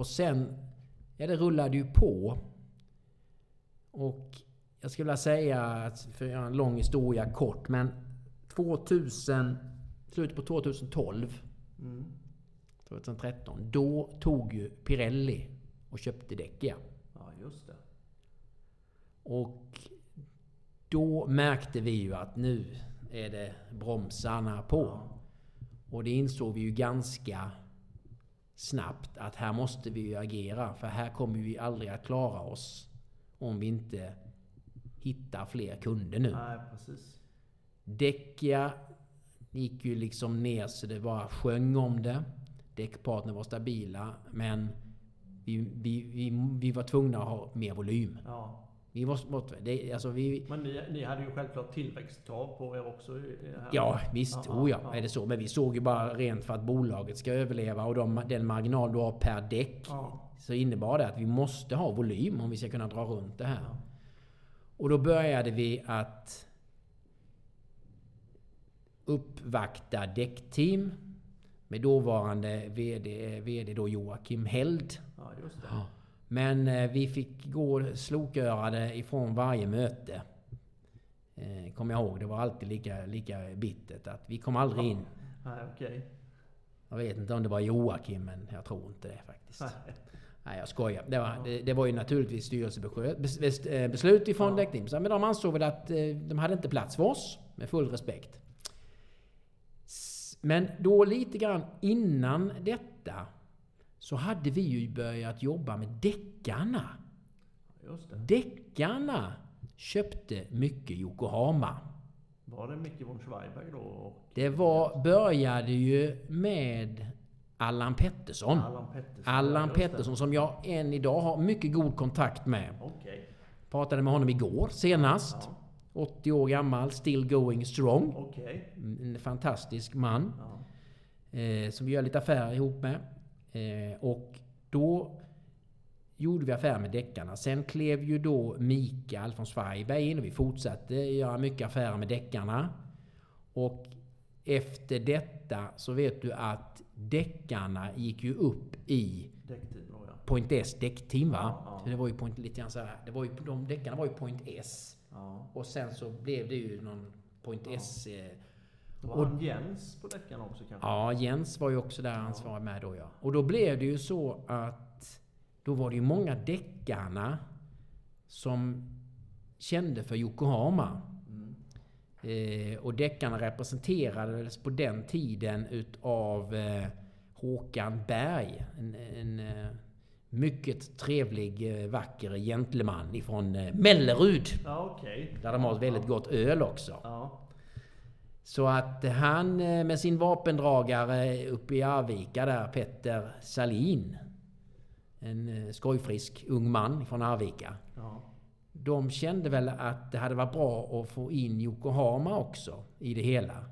Och sen, ja det rullade ju på. Och jag skulle vilja säga, att, för att göra en lång historia kort, men 2000, slutet på 2012, Mm. 2013, då tog ju Pirelli och köpte Däckia. Ja, just det. Och då märkte vi ju att nu är det bromsarna på. Ja. Och det insåg vi ju ganska snabbt att här måste vi ju agera. För här kommer vi aldrig att klara oss om vi inte hittar fler kunder nu. Nej, precis. Däckia gick ju liksom ner så det bara sjöng om det. Däckpartner var stabila men vi, vi, vi, vi var tvungna att ha mer volym. Ja. Vi var, måste- det, alltså vi, Men ni, ni hade ju självklart tillväxtkrav på er också. här. Ja, visst. Ja, oh ja, är det så. Men vi såg ju bara rent för att bolaget ska överleva och de, den marginal du har per däck. Ja. Så innebar det att vi måste ha volym om vi ska kunna dra runt det här. Ja. Och då började vi att uppvakta däckteam med dåvarande VD, VD då Joakim Held. ja, just det. Men eh, vi fick gå slokörade ifrån varje möte. Eh, Kommer jag ihåg. Det var alltid lika, lika bittert att vi kom aldrig in. Nej, okej. Jag vet inte om det var Joakim, men jag tror inte det faktiskt. Nej. Nej, jag skojar. Det var, det, det var ju naturligtvis styrelsebeslut ifrån Ja. Däckteam. Men de ansåg väl att eh, de hade inte plats för oss. Med full respekt. Men då lite grann innan detta så hade vi ju börjat jobba med deckarna. Just det. Deckarna köpte mycket Yokohama. Var det Micke von Schweiberg då? Det var, började ju med Allan Pettersson. Allan Pettersson? Allan. Pettersson som jag än idag har mycket god kontakt med. Okej. Pratade med honom igår senast. Ja. 80 år gammal, still going strong. Okej. En fantastisk man. Ja. Eh, som vi gör lite affärer ihop med. Eh, och då gjorde vi affärer med deckarna. Sen klev ju då Mikael från Schweiberg in och vi fortsatte göra mycket affärer med deckarna. Och efter detta så vet du att deckarna gick ju upp i Däcktid då ja. Point S däckteam va? Ja, ja. Det var ju point, lite grann så här, det var ju, de deckarna var ju Point S. Och sen så blev det ju någon Point. S... Eh, Och- Jens på däcken också kanske? Ja, Jens var ju också där ansvarig med då ja. Och då blev det ju så att då var det ju många deckarna som kände för Yokohama. Mm. Eh, och deckarna representerades på den tiden utav eh, Håkan Berg. En, en eh, mycket trevlig, eh, vacker gentleman ifrån eh, Mellerud. Ja, okej. Där de har ett väldigt gott öl också. Ja. Så att han eh, med sin vapendragare uppe i Arvika där, Petter Salin. En eh, skojfrisk ung man från Arvika. Ja. De kände väl att det hade varit bra att få in Yokohama också i det hela.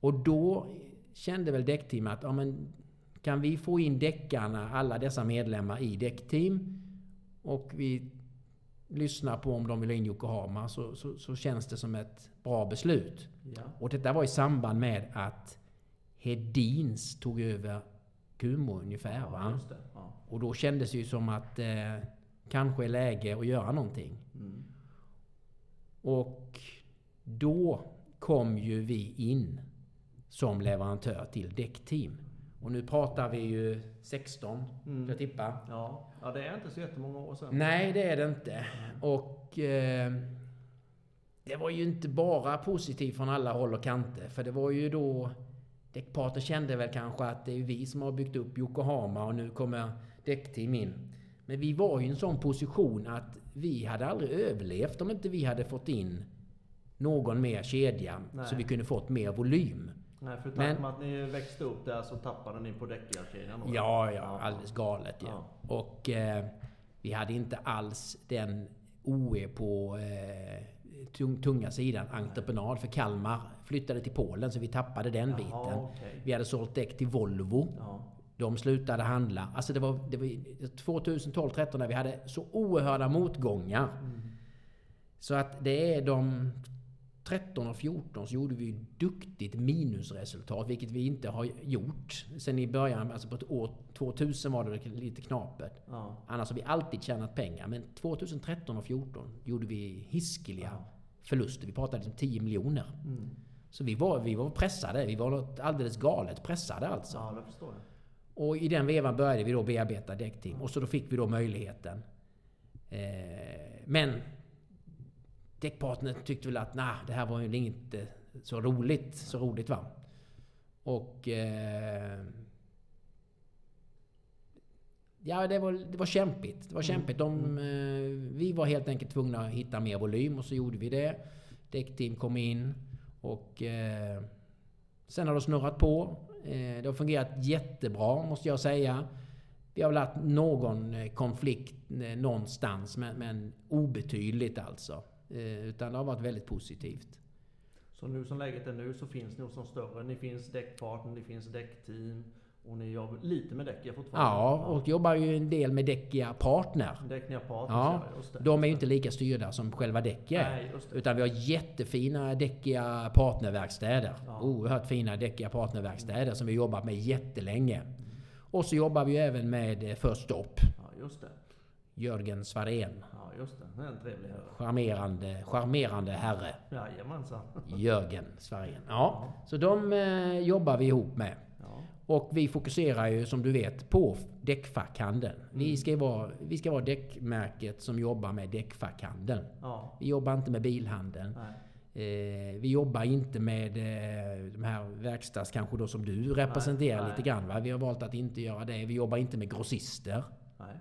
Och då kände väl däckteam att ja, men, kan vi få in däckarna, alla dessa medlemmar i däckteam och vi lyssnar på om de vill ha in Yokohama så, så, så känns det som ett bra beslut. Ja. Och detta var i samband med att Hedins tog över Kumo ungefär. Ja, det. Ja. Och då kändes det ju som att eh, kanske är läge att göra någonting. Mm. Och då kom ju vi in som leverantör till däckteam. Och nu pratar vi ju 16, Mm. jag tippa. Ja. Ja, det är inte så jättemånga år sedan. Nej, det är det inte. Och eh, det var ju inte bara positivt från alla håll och kanter. För det var ju då... Däckpartner kände väl kanske att det är vi som har byggt upp Yokohama och nu kommer däckteam in. Men vi var ju i en sån position att vi hade aldrig överlevt om inte vi hade fått in någon mer kedja. Nej. Så vi kunde fått mer volym. Nej, för Men- att ni växte upp där så tappade ni på däckarkedjan då? Ja, ja, alldeles galet ja. Ja. Och eh, vi hade inte alls den OE på eh, tung, tunga sidan, entreprenad. För Kalmar flyttade till Polen så vi tappade den Jaha, biten. okej. Vi hade sålt däck till Volvo. Ja. De slutade handla. Alltså det var, det var 2012-13 när vi hade så oerhörda motgångar. Mm. Så att det är de 13 och 14 så gjorde vi ju duktigt minusresultat, vilket vi inte har gjort sen i början. Alltså på ett år 2000 var det lite knapert. Ja. Annars har vi alltid tjänat pengar. Men 2013 och 14 gjorde vi hiskeliga Ja. förluster. Vi pratade liksom 10 miljoner. Mm. Så vi var, vi var pressade. Vi var något alldeles galet pressade alltså. ja, det förstår jag. Och i den vevan började vi då bearbeta däckteam. Och så då fick vi då möjligheten. Eh, men däckpartnern tyckte väl att nah, det här var ju inte så roligt. Så roligt va. Och... Eh, ja, det var, det var kämpigt. Det var kämpigt. De, eh, vi var helt enkelt tvungna att hitta mer volym och så gjorde vi det. Däckteam kom in och... Eh, Sen har det snurrat på. Eh, Det har fungerat jättebra måste jag säga. Vi har väl haft någon eh, konflikt eh, någonstans men, men obetydligt alltså. Eh, Utan det har varit väldigt positivt. Så nu som läget är nu så finns ni hos de större. Ni finns däckpartner, ni finns däckteam och ni jobbar lite med däck fortfarande. Ja, och jobbar ju en del med Däckia Partner. Däckniga partners, Ja, det. de är ju inte lika styrda som själva Däckia. Nej, det. Utan vi har jättefina Däckia partnerverkstäder. Ja. Oerhört fina Däckia partnerverkstäder som vi jobbat med jättelänge. Och så jobbar vi ju även med eh, First Stop. Ja, just det. Jörgen Svarén. Ja, just det. Det en trevlig herre. Charmerande, charmerande herre. Jajamensan. Jörgen Svarén. Ja, så de eh, jobbar vi ihop med. Ja. Och vi fokuserar ju som du vet på däckfackhandeln. Vi, Mm. ska vara, vi ska vara däckmärket som jobbar med däckfackhandeln. Ja. Vi jobbar inte med bilhandeln. Nej. Eh, vi jobbar inte med eh, de här verkstads kanske då som du representerar nej. lite grann. Va? Vi har valt att inte göra det. Vi jobbar inte med grossister. Nej.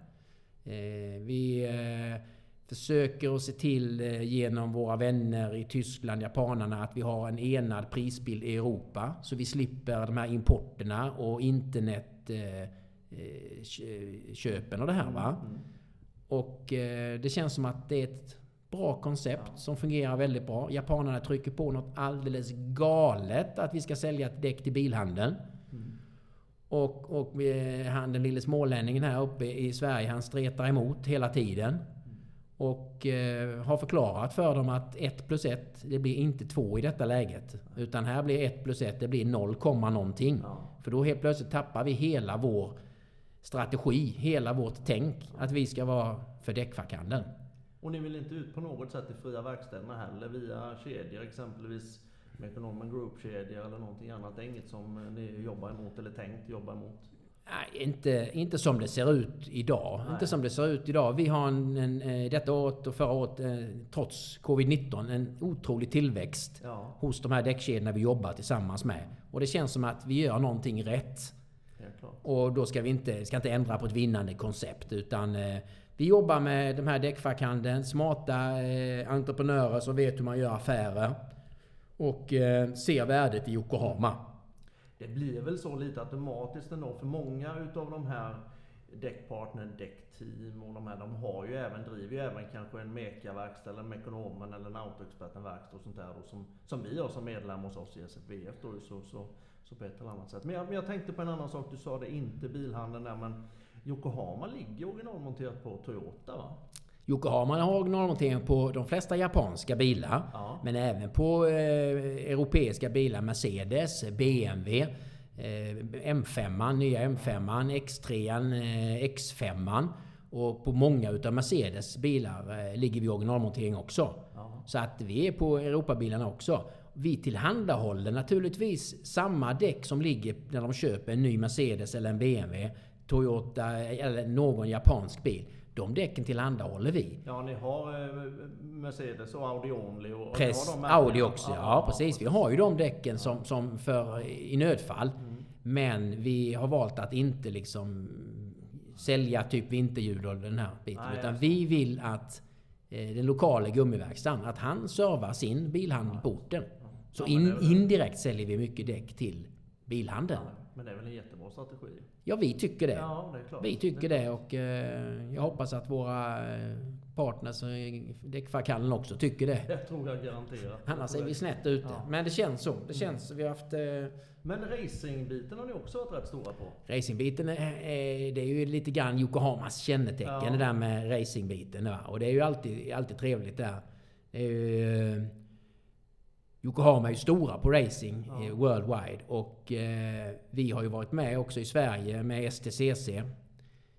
Eh, vi eh, försöker att se till eh, genom våra vänner i Tyskland, japanerna, att vi har en enad prisbild i Europa. Så vi slipper de här importerna och internetköpen och det här. Va? Mm. Och eh, det känns som att det är ett bra koncept som fungerar väldigt bra. Japanerna trycker på något alldeles galet att vi ska sälja ett däck till bilhandeln. Och, och eh, han den lille smålänningen här uppe i Sverige, han stretar emot hela tiden. Och eh, har förklarat för dem att 1 plus 1, det blir inte 2 i detta läget. Utan här blir 1 plus 1, det blir 0, komma någonting. Ja. För då helt plötsligt tappar vi hela vår strategi, hela vårt tänk. Att vi ska vara för däckfackhandeln. Och ni vill inte ut på något sätt i fria verkstäderna heller via kedjor exempelvis Mekonomen Group-kedjor eller någonting annat? Det är inget som eh, ni jobbar emot eller tänkt jobba emot? Nej, inte, inte som det ser ut idag. Nej. Inte som det ser ut idag. Vi har en, en, eh, detta året och förra året, eh, trots covid-19, en otrolig tillväxt Ja, hos de här däckkedjorna vi jobbar tillsammans med. Och det känns som att vi gör någonting rätt. klart. Och då ska vi inte, ska inte ändra på ett vinnande koncept. Utan vi jobbar med de här däckfackhandeln. Smarta entreprenörer som vet hur man gör affärer. Och eh, ser värdet i Yokohama. Det blir väl så lite automatiskt ändå för många utav de här däckpartner, däckteam och de här, de har ju även, driver ju även kanske en Meka-verkstad eller en Mekonomen eller en Autoexperten-verkstad och sånt där då, som, som vi har som medlem hos oss i SFVF då, så, så, så på ett eller annat sätt. Men jag, men jag tänkte på en annan sak, du sa det inte bilhandeln där men Yokohama ligger originalmonterat på Toyota va? Yokohama har originalmontering på de flesta japanska bilar. Ja. Men även på eh, europeiska bilar. Mercedes, BMW, eh, M5, nya M5, X3, eh, X5. Och på många utav Mercedes bilar eh, ligger vi originalmontering också. Ja. Så att vi är på Europabilarna också. Vi tillhandahåller naturligtvis samma däck som ligger när de köper en ny Mercedes eller en BMW, Toyota eller någon japansk bil. De däcken tillhandahåller vi. Ja, ni har eh, Mercedes och Audi Only och... och Press, märkena. Audi också. Ja, precis. Vi har ju de däcken som, som för i nödfall. Mm. Men vi har valt att inte liksom sälja typ vinterhjul och den här biten. Nej, utan vi vill att eh, den lokala gummiverkstaden, att han servar sin bilhandel på orten. Så Ja, in, indirekt säljer vi mycket däck till bilhandeln. Men det är väl en jättebra strategi? Ja, vi tycker det. Ja, det är klart. Vi tycker det och eh, jag hoppas att våra eh, partners i däckfackhandeln också tycker det. Det tror jag garanterat. Annars är vi snett ute. Ja. Men det känns så. Det känns. Vi har haft... Eh, Men racingbiten har ni också varit rätt stora på? racingbiten är, är, det är ju lite grann Yokohamas kännetecken Ja. det där med racingbiten. Och det är ju alltid, alltid trevligt där. Det är ju, Yokohama är ju stora på racing Ja. eh, worldwide. Och eh, vi har ju varit med också i Sverige med STCC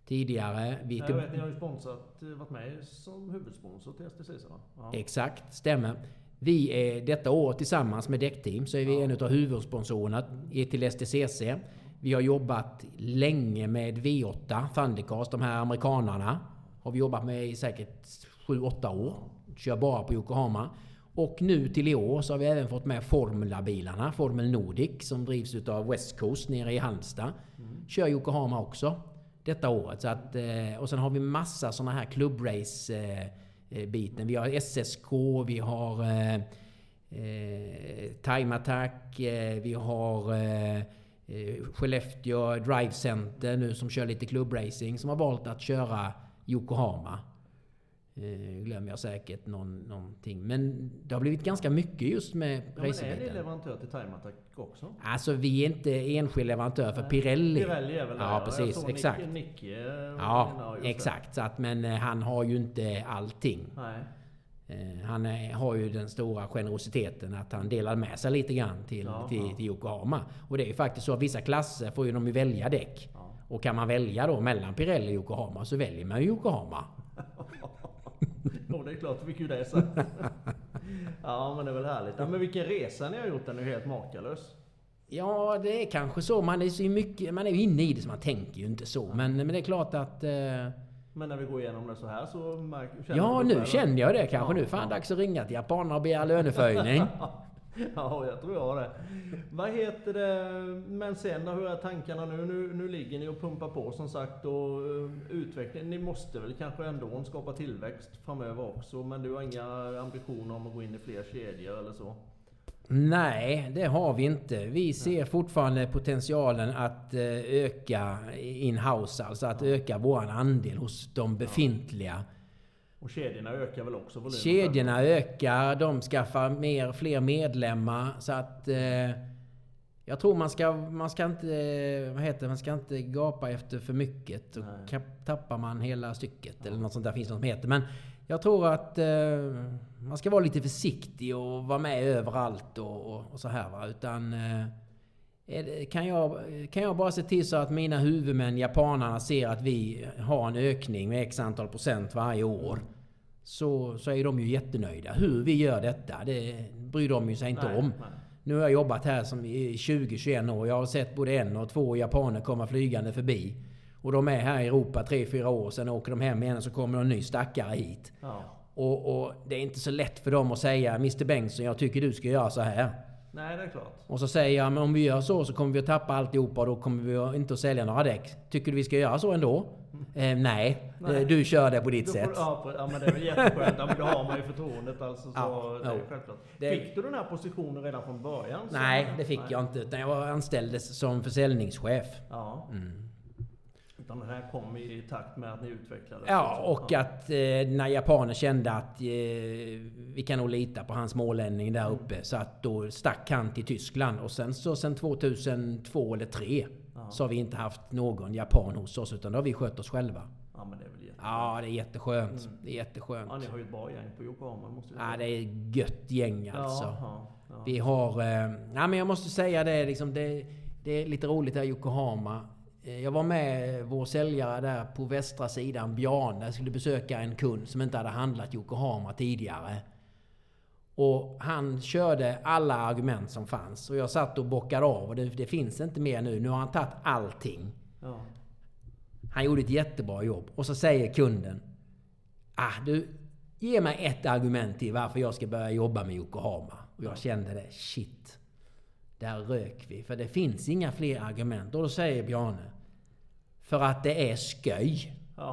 tidigare. Vi Jag vet, ni har ju sponsrat, eh, varit med som huvudsponsor till STCC va? Ja. Exakt, stämmer. Vi är detta år tillsammans med Däckteam så är vi Ja. en av huvudsponsorerna i- till STCC. Vi har jobbat länge med V8, Thundercast, de här amerikanarna. Har vi jobbat med i säkert 7-8 år. Kör bara på Yokohama. Och nu till i år så har vi även fått med Formula-bilarna, Formel Nordic, som drivs utav West Coast nere i Halmstad. Mm. Kör Yokohama också detta året. Så att, eh, och sen har vi massa såna här klubbrace eh, eh. Vi har SSK, vi har eh, Time Attack, vi har eh, Skellefteå Drive Center nu som kör lite klubbracing som har valt att köra Yokohama. Eh, glömmer jag säkert någon, någonting. Men det har blivit ganska mycket just med Ja, men är ni leverantör till Time Attack också? Alltså vi är inte enskild leverantör för Nej. Pirelli. Pirelli är väl Ja, det? Jag precis. såg Exakt. Nick, Nicky, eh, Ja, exakt. Så att, men eh, han har ju inte allting. Nej. Han är, har ju den stora generositeten att han delar med sig lite grann till, Jaha. till, till Yokohama. Och det är ju faktiskt så att vissa klasser får ju de ju välja däck. Ja. Och kan man välja då mellan Pirelli och Yokohama så väljer man ju Yokohama. Jo, det är klart. Fick ju det sen. ja, men det är väl härligt. Ja, men vilken resa ni har gjort. Den är ju helt makalös. Ja, det är kanske så. Man är, så mycket, man är ju inne i det så man tänker ju inte så. Men, men det är klart att... Eh, Men när vi går igenom det så här så märker ja, nu känner jag det kanske. Ja, nu fan ja. dags att ringa till japanerna och begära löneförhöjning. Ja, jag tror jag har det. Vad heter det, men sen hur är tankarna nu? nu? Nu ligger ni och pumpar på som sagt och uh, utveckling. Ni måste väl kanske ändå skapa tillväxt framöver också, men du har inga ambitioner om att gå in i fler kedjor eller så? Nej, det har vi inte. Vi ser fortfarande potentialen att eh, öka in-house, alltså att öka våran andel hos de befintliga. Och kedjorna ökar väl också volymen? Kedjorna ökar, de skaffar mer, fler medlemmar. Så att... Eh, jag tror man ska, man ska inte... Vad heter det? Man ska inte gapa efter för mycket. Då Nej. tappar man hela stycket. Eller något sånt där finns något som heter. Men jag tror att eh, man ska vara lite försiktig och vara med överallt och, och, och så här va. Utan... Eh, kan jag, kan jag bara se till så att mina huvudmän, japanerna, ser att vi har en ökning med x antal procent varje år. Så, så är de ju jättenöjda. Hur vi gör detta, det bryr de ju sig inte Nej, om. nej. Nu har jag jobbat här som i 20-21 år. Jag har sett både en och två japaner komma flygande förbi. Och de är här i Europa 3-4 år. Sen åker de hem igen och så kommer en ny stackare hit. Ja. Och, och det är inte så lätt för dem att säga Mr Bengtsson, jag tycker du ska göra så här. Nej, det är klart. Och så säger jag, men om vi gör så så kommer vi att tappa alltihopa och då kommer vi inte att sälja några däck. Tycker du vi ska göra så ändå? Eh, nej, Nej. Eh, du kör det på ditt Du får, sätt. ja, ja, men det är väl jätteskönt. Ja, men då har man ju förtroendet alltså. Så Ja, det är självklart. Det- Fick du den här positionen redan från början? så- Nej, det fick Nej. jag inte. Utan jag var anställd som försäljningschef. Ja. Mm. Utan den här kom i takt med att ni utvecklades? Ja, och att eh, när japaner kände att eh, vi kan nog lita på hans smålänning där uppe. Så att då stack han till Tyskland. Och sen så sen 2002 eller 2003 Ja. så har vi inte haft någon japan hos oss. Utan då har vi skött oss själva. Ja, men det är väl jättebra. Ja, det är jätteskönt. Det är jätteskönt. Ja, ni har ju ett bra gäng på Yokohama måste vi Ja, det är gött gäng alltså. Ja, ja. Vi har... Eh, ja, men jag måste säga det, liksom, det, det är lite roligt där i Yokohama. Eh, Jag var med vår säljare där på västra sidan, Bjarne. Jag skulle besöka en kund som inte hade handlat Yokohama tidigare. Och han körde alla argument som fanns. Och jag satt och bockade av. Och det, det finns inte mer nu. Nu har han tagit allting. Ja. Han gjorde ett jättebra jobb. Och så säger kunden. Ah, du, ge mig ett argument till varför jag ska börja jobba med Yokohama. Och jag kände det. Shit. Där rök vi. För det finns inga fler argument. Och då säger Bjarne. För att det är sköj.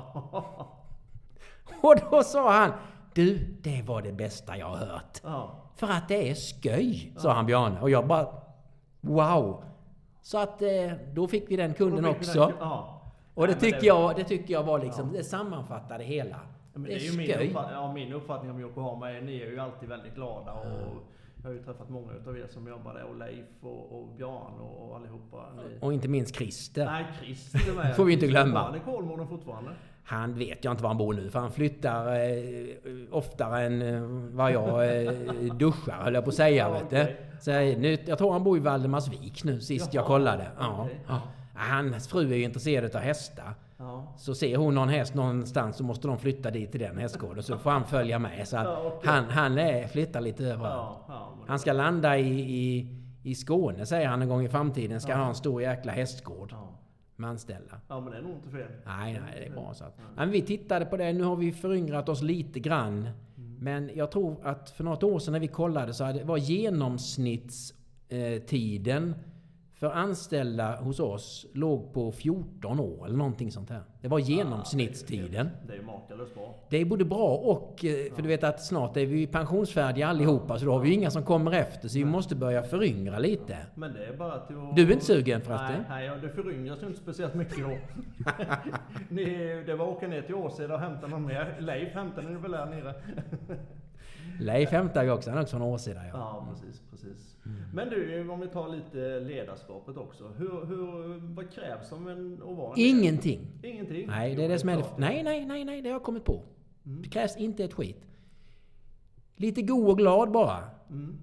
Och då sa han. Du, det var det bästa jag har hört. ja. För att det är sköj, sa han Bjarne. Och jag bara... Wow! Så att eh, då fick vi den kunden fick också. den- Ja. Och det Nej, tycker, jag, det tycker jag var liksom... Det sammanfattar det hela. Det det är är ju min, skoj. uppfatt- ja, min uppfattning om Yokohama är ni är ju alltid väldigt glada. Och jag har ju träffat många utav er som jobbar där. Och Leif och, och Björn och, och allihopa. Ni, Och inte minst Christer. nej, Christer med. Får vi inte glömma. Han är Kolmården fortfarande. Han vet jag inte var han bor nu, för han flyttar eh, oftare än eh, vad jag eh, duschar, höll jag på att säga. Ja, okej. Så, eh, nu, jag tror han bor i Valdemarsvik nu, sist jag Jaha, kollade. Ja, okej. ja. Hans fru är ju intresserad av hästar. Ja. Så ser hon någon häst någonstans så måste de flytta dit till den hästgården. Så får han följa med. Så att Ja, okej. han, han är, flyttar lite överallt. Ja, Han ska landa i, i, i Skåne säger han en gång i framtiden. Ska ha en stor jäkla hästgård ja. med anställda. ja, men det är nog inte fel. Nej, nej, det är bra. Så att. Nej, men vi tittade på det. Nu har vi föryngrat oss lite grann. Men jag tror att för något år sedan när vi kollade så hade, var genomsnittstiden för anställda hos oss låg på 14 år eller någonting sånt här. Det var genomsnittstiden. Det är ju makalöst bra. Det är både bra och... eh, För du vet att snart är vi pensionsfärdiga allihopa så då har vi ju inga som kommer efter. Så vi måste börja föryngra lite. Men det är bara att... Du är inte sugen förresten? Nej, det föryngras ju inte speciellt mycket då. ni, det var att åka ner till Åseda och hämta någon mer. Leif hämtade ni väl där nere? Leif hämtar vi också. Han är också från Åseda. Ja. Ja, precis, precis. Mm. Men du, om vi tar lite ledarskapet också. Hur, hur, vad krävs som en, att vara en Ingenting. Ingenting? Nej, det är det som är det. Nej, nej, nej, nej. Det har jag kommit på. Mm. Det krävs inte ett skit. Lite god och glad bara. Mm.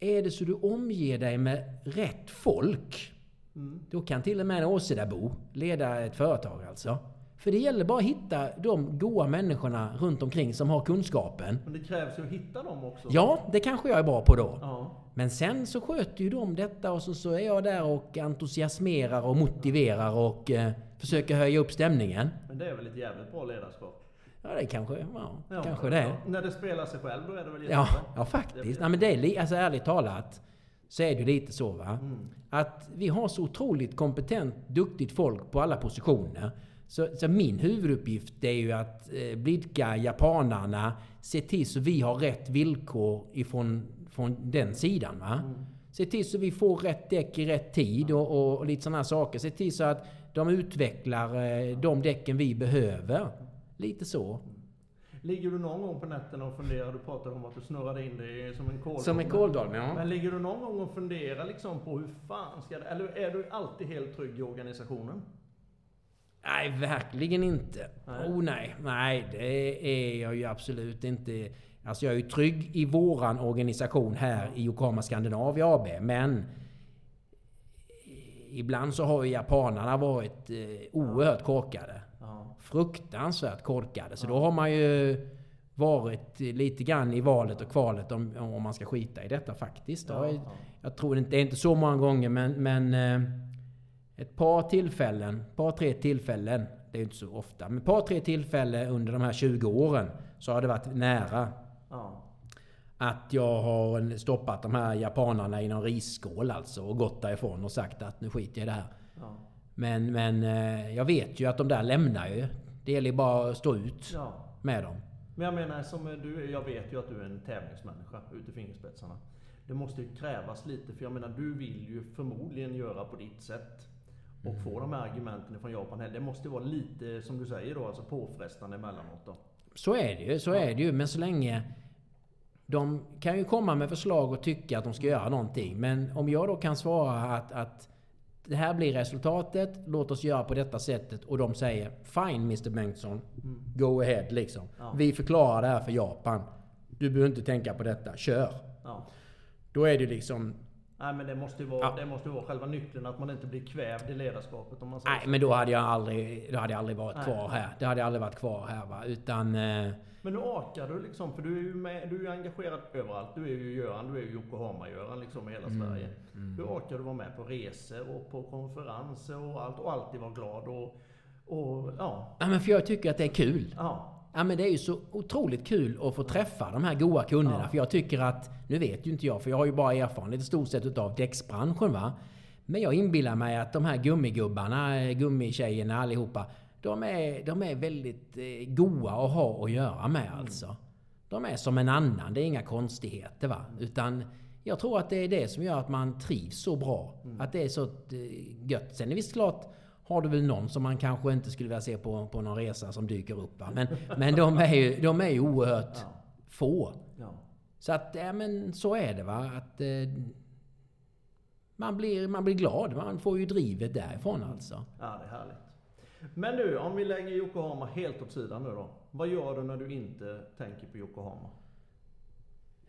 Är det så du omger dig med rätt folk, Mm. då kan till och med en Åsedabo leda ett företag alltså. För det gäller bara att hitta de goa människorna runt omkring som har kunskapen. Men det krävs ju att hitta dem också. Ja, det kanske jag är bra på då. Ja. Men sen så sköter ju de detta och så, så är jag där och entusiasmerar och motiverar och eh, försöker höja upp stämningen. Men det är väl ett jävligt bra ledarskap? Ja, det kanske, ja, Ja, kanske det. ja. När det spelar sig själv, då är det väl Ja, jättebra? ja faktiskt. Nej, men det är, alltså, ärligt talat så är det ju lite så va. Mm. Att vi har så otroligt kompetent, duktigt folk på alla positioner. Så, så min huvuduppgift är ju att eh, blidka japanarna, se till så vi har rätt villkor ifrån från den sidan. Va? Mm. Se till så vi får rätt däck i rätt tid och, och, och lite sådana saker. Se till så att de utvecklar eh, de däcken vi behöver. Lite så. Ligger du någon gång på nätterna och funderar, du pratade om att du snurrade in dig som en kåldolme. Som en kåldolme, ja. Men ligger du någon gång och funderar liksom på hur fan ska det... Eller är du alltid helt trygg i organisationen? Nej, verkligen inte. Nej. Oh nej, nej det är jag ju absolut inte. Alltså jag är ju trygg i våran organisation här i Yokohama Scandinavia AB, men ibland så har ju japanerna varit eh, oerhört korkade. Ja. Fruktansvärt korkade. Så då har man ju varit lite grann i valet och kvalet om, om man ska skita i detta faktiskt. Ja, ju- ja. Jag tror inte, det är inte så många gånger men, men eh, ett par tillfällen, par tre tillfällen, det är inte så ofta, men par tre tillfällen under de här 20 åren så har det varit nära Ja. att jag har stoppat de här japanerna i någon risskål alltså och gått därifrån och sagt att nu skiter jag i det här. Ja. Men, men eh, jag vet ju att de där lämnar ju. Det gäller ju bara att stå ut ja. med dem. Men jag menar, som du, jag vet ju att du är en tävlingsmänniska ut i fingerspetsarna. Det måste ju krävas lite, för jag menar du vill ju förmodligen göra på ditt sätt. Och få de här argumenten från Japan här. Det måste vara lite, som du säger då, alltså påfrestande emellanåt då. Så är det ju, så är det ju. Men så länge... De kan ju komma med förslag och tycka att de ska göra någonting. Men om jag då kan svara att, att det här blir resultatet, låt oss göra på detta sättet. Och de säger Fine Mr Bengtsson, go ahead liksom. Ja. Vi förklarar det här för Japan. Du behöver inte tänka på detta, kör. Ja. Då är det liksom... Nej men det måste ju vara, Ja. det måste vara själva nyckeln, att man inte blir kvävd i ledarskapet om man säger Nej, så. men då hade jag aldrig, då hade jag aldrig varit Nej. kvar här. Det hade jag aldrig varit kvar här va. Utan... Eh, Men nu orkar du liksom, för du är ju, med, du är engagerad överallt. Du är ju Göran, du är ju Yokohama-Göran liksom i hela Mm. Sverige. Hur orkar du vara med på resor och på konferenser och allt och alltid vara glad och, och ja. ja, men för jag tycker att det är kul. Ja. Ja men det är ju så otroligt kul att få träffa de här goa kunderna. Ja. För jag tycker att, nu vet ju inte jag för jag har ju bara erfarenhet i stort sett utav däcksbranschen va. Men jag inbillar mig att de här gummigubbarna, eh, gummitjejerna allihopa. De är, de är väldigt eh, goa att ha att göra med alltså. De är som en annan, det är inga konstigheter va. Utan jag tror att det är det som gör att man trivs så bra. Att det är så eh, gött. Sen är visst klart har du väl någon som man kanske inte skulle vilja se på, på någon resa som dyker upp. Va? Men, men de är ju, de är ju oerhört Ja. få. ja. Så att, ja men så är det va. Att, eh, man, blir, man blir glad. Man får ju drivet därifrån alltså. Ja, det är härligt. Men du, om vi lägger Yokohama helt åt sidan nu då. Vad gör du när du inte tänker på Yokohama?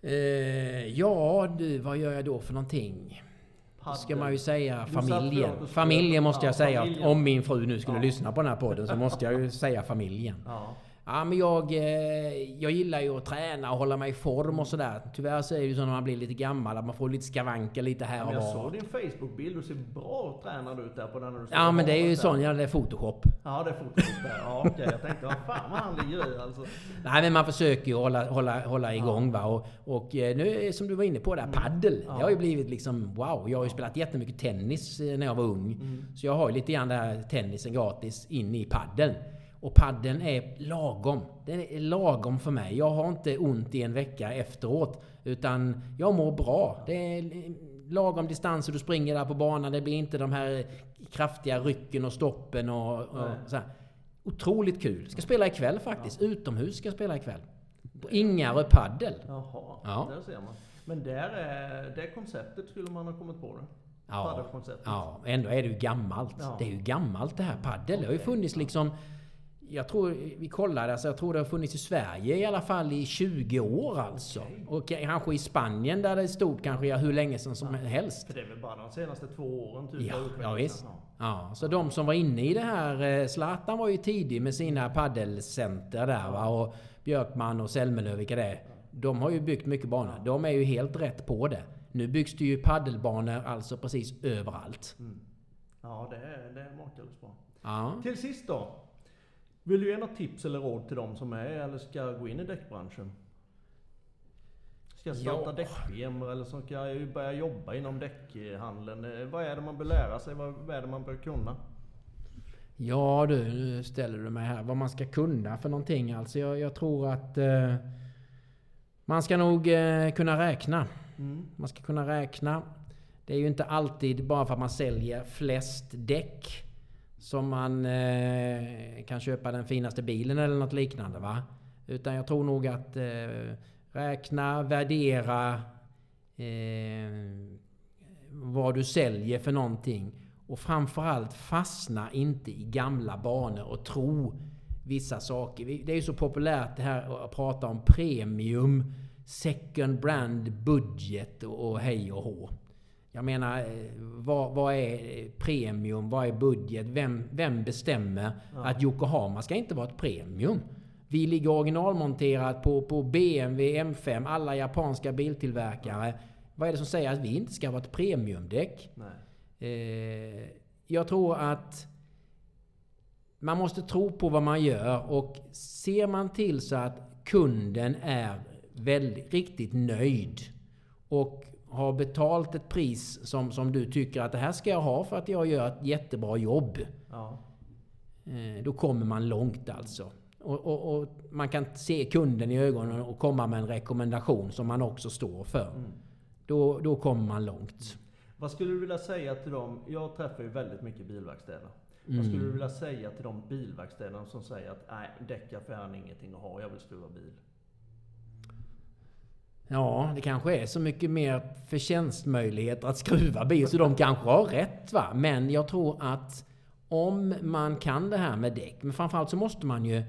Eh, ja du, vad gör jag då för någonting? Då ska man ju säga familjen. Familjen måste jag Ja, säga. familjen. Om min fru nu skulle Ja. lyssna på den här podden så måste jag ju säga familjen. Ja. Ja, men jag, eh, jag gillar ju att träna och hålla mig i form och sådär. Tyvärr så är det ju så när man blir lite gammal att man får lite skavanker lite här och jag var. såg din Facebook-bild, du ser bra tränad ut där på den när du Ja, men det är ju sån, ja det är Photoshop. Ja, det är fotot där. Ja, okej. Jag tänkte, vad fan vad han ligger i alltså. Nej, men man försöker ju hålla, hålla, hålla igång va. Och, och eh, nu som du var inne på där, paddel. Ja. Det har ju blivit liksom wow. Jag har ju spelat jättemycket tennis eh, när jag var ung. Mm. Så jag har ju lite grann där tennisen gratis in i paddeln. Och paddeln är lagom. Den är lagom för mig. Jag har inte ont i en vecka efteråt. Utan jag mår bra. Det är lagom distans och du springer där på banan. Det blir inte de här kraftiga rycken och stoppen och, och så här. Otroligt kul. Ska spela ikväll faktiskt. Utomhus ska jag spela ikväll. På Ingarö Paddel. Jaha, Ja. där ser man. Men där är, det konceptet skulle man ha kommit på det. Ja, ja, ändå är det ju gammalt. Ja. Det är ju gammalt det här. Paddel. Det har ju funnits liksom... Jag tror, vi kollade, alltså jag tror det har funnits i Sverige i alla fall i 20 år alltså. Okej. Och kanske i Spanien där det stod kanske hur länge sedan som helst. För det är väl bara de senaste två åren typ Ja, ja visst. Ja. Ja, så de som var inne i det här, eh, Zlatan var ju tidig med sina paddelcenter där va och Björkman och Selmelöv, vilka det är. De har ju byggt mycket banor. De är ju helt rätt på det. Nu byggs det ju paddelbanor alltså precis överallt. Mm. Ja, det är, det är makalöst bra. Ja. Till sist då. Vill du ge något tips eller råd till de som är eller ska gå in i däckbranschen? Ska starta Ja. däckfirmor eller som ska ju börja jobba inom däckhandeln. Eh, Vad är det man bör lära sig? Vad vad är det man bör kunna? Ja du, nu ställer du mig här. Vad man ska kunna för någonting. Alltså jag, jag tror att eh, man ska nog eh, kunna räkna. Mm. Man ska kunna räkna. Det är ju inte alltid bara för att man säljer flest däck som man eh, kan köpa den finaste bilen eller något liknande. va? Utan jag tror nog att eh, räkna, värdera eh, vad du säljer för någonting. Och framförallt fastna inte i gamla banor och tro vissa saker. Det är ju så populärt det här att prata om premium, second brand, budget och hej och hå. Jag menar, eh, vad, vad är premium? Vad är budget? Vem, vem bestämmer Ja. att Yokohama ska inte vara ett premium? Vi ligger originalmonterat på, på BMW M5, alla japanska biltillverkare. Vad är det som säger att vi inte ska vara ett premiumdäck? Eh, jag tror att man måste tro på vad man gör och ser man till så att kunden är väldigt, riktigt nöjd och har betalt ett pris som, som du tycker att det här ska jag ha för att jag gör ett jättebra jobb. Ja. Eh, Då kommer man långt alltså. Och, och, och man kan se kunden i ögonen och komma med en rekommendation som man också står för. Mm. Då, då kommer man långt. Vad skulle du vilja säga till dem? Jag träffar ju väldigt mycket bilverkstäder. Vad Mm. skulle du vilja säga till de bilverkstäderna som säger att nej, däckaffären är ingenting att ha, jag vill skruva bil? Ja, det kanske är så mycket mer förtjänstmöjligheter att skruva bil, så de kanske har rätt. va. Men jag tror att om man kan det här med däck, men framförallt så måste man ju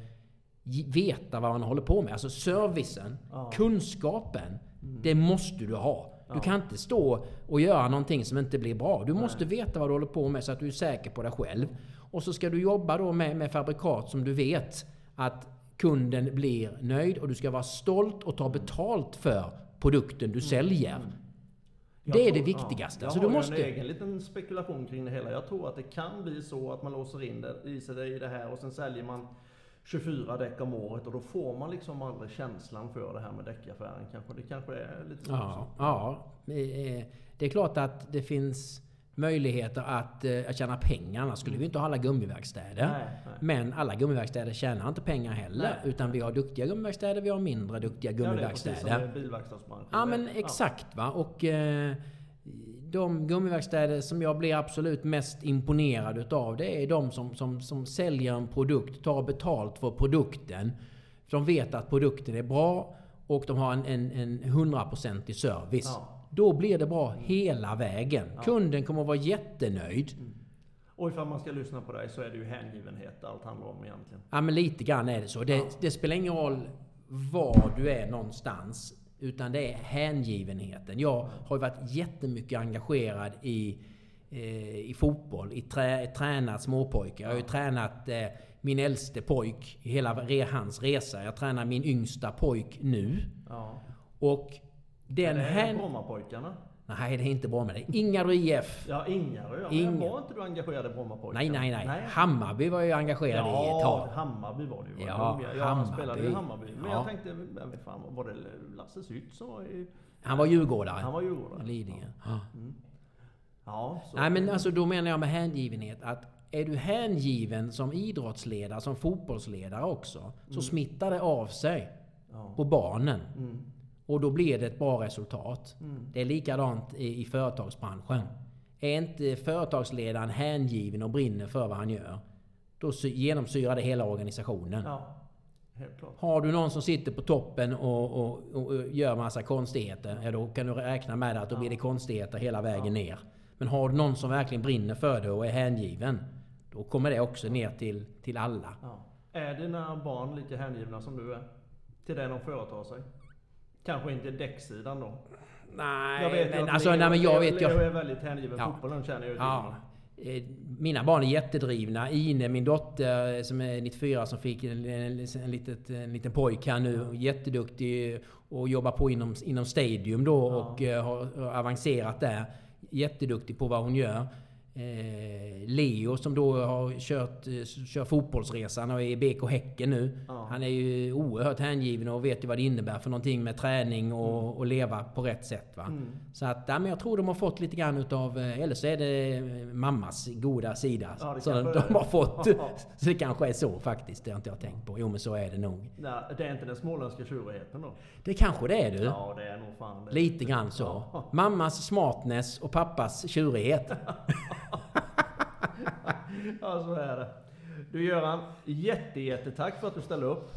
veta vad man håller på med. Alltså servicen, Ja. kunskapen, det måste du ha. Du Ja. kan inte stå och göra någonting som inte blir bra. Du Nej. måste veta vad du håller på med så att du är säker på dig själv. Och så ska du jobba då med, med fabrikat som du vet att kunden blir nöjd och du ska vara stolt och ta betalt för produkten du säljer. Mm. Det är tror- det viktigaste. Ja, jag har måste- en egen liten spekulation kring det hela. Jag tror att det kan bli så att man låser in det, i sig i det här och sen säljer man 24 däck om året och då får man liksom aldrig känslan för det här med däckaffären kanske. Det kanske är lite så. Ja, ja. Det är klart att det finns möjligheter att, eh, att tjäna pengar. Annars skulle vi inte ha alla gummiverkstäder. Nej, nej. Men alla gummiverkstäder tjänar inte pengar heller. Nej. Utan vi har duktiga gummiverkstäder, vi har mindre duktiga Ja, det är precis som gummiverkstäder. bilverkstadsbranschen. Ja men exakt va. Och eh, de gummiverkstäder som jag blir absolut mest imponerad utav det är de som, som, som säljer en produkt, tar betalt för produkten. De vet att produkten är bra och de har en, en, en 100% service. Ja. Då blir det bra hela vägen. Ja. Kunden kommer att vara jättenöjd. Och ifall man ska lyssna på dig så är det ju hängivenhet allt handlar om egentligen. Ja men lite grann är det så. Det, Ja. det spelar ingen roll var du är någonstans. Utan det är hängivenheten. Jag har ju varit jättemycket engagerad i, eh, i fotboll. I trä, tränat småpojkar. Jag har ju tränat eh, min äldste pojk i hela re, hans resa. Jag tränar min yngsta pojk nu. Ja. Och den är det här... Brommapojkarna? Nej, det är inte bra med det. Ingarö IF. Ja, Ingarö ja. Var inte du engagerad i Brommapojkarna? Nej, nej, nej. Hammarby var jag engagerad i ett Ja, tag. Hammarby var det ju. Ja, ja han Hammarby. spelade i Hammarby. Men Ja. jag tänkte, jag fan, var det Lasse Sytt som var i... Han var djurgårdare. Han var djurgårdare. Lidingö. Ja. Ja, så. Nej men alltså då menar jag med hängivenhet att är du hängiven som idrottsledare, som fotbollsledare också, så smittar det av sig Ja. på barnen. Mm. Och då blir det ett bra resultat. Mm. Det är likadant i, i företagsbranschen. Är inte företagsledaren hängiven och brinner för vad han gör, då sy- genomsyrar det hela organisationen. Ja. Har du någon som sitter på toppen och, och, och, gör massa konstigheter, ja, då kan du räkna med att då blir det konstigheter hela vägen ner. Men har du någon som verkligen brinner för det och är hängiven, då kommer det också ner till, till alla. Ja. Är dina barn lika hängivna som du är? Till det de företar sig? Kanske inte däcksidan då? Nej, Jag vet men alltså, Leo, nej, men jag vet Leo jag... är väldigt hängiven Ja. fotbollen känner jag. Ja. Eh, Mina barn är jättedrivna. Ine, min dotter eh, som är 94, som fick en, en, en, litet, en liten pojk här nu. Jätteduktig och jobbar på inom, inom Stadium då och eh, har har avancerat där. Jätteduktig på vad hon gör. Eh, Leo som då har kört eh, kör fotbollsresan och är i BK Häcken nu. Ja. Han är ju oerhört hängiven och vet ju vad det innebär för någonting med träning och, Mm. och leva på rätt sätt. Va? Så att, ja, men jag tror de har fått lite grann utav, eh, eller så är det mammas goda sida. Ja, så de, har fått. Så det kanske är så faktiskt. Det har inte jag tänkt på. Jo men så är det nog. Nej, det är inte den småländska tjurigheten då? Det kanske det är du. Ja, det är nog fan det. Lite grann så. Mammas smartness och pappas tjurighet. Ja, så är det. Du Göran, jätte, jättetack för att du ställde upp.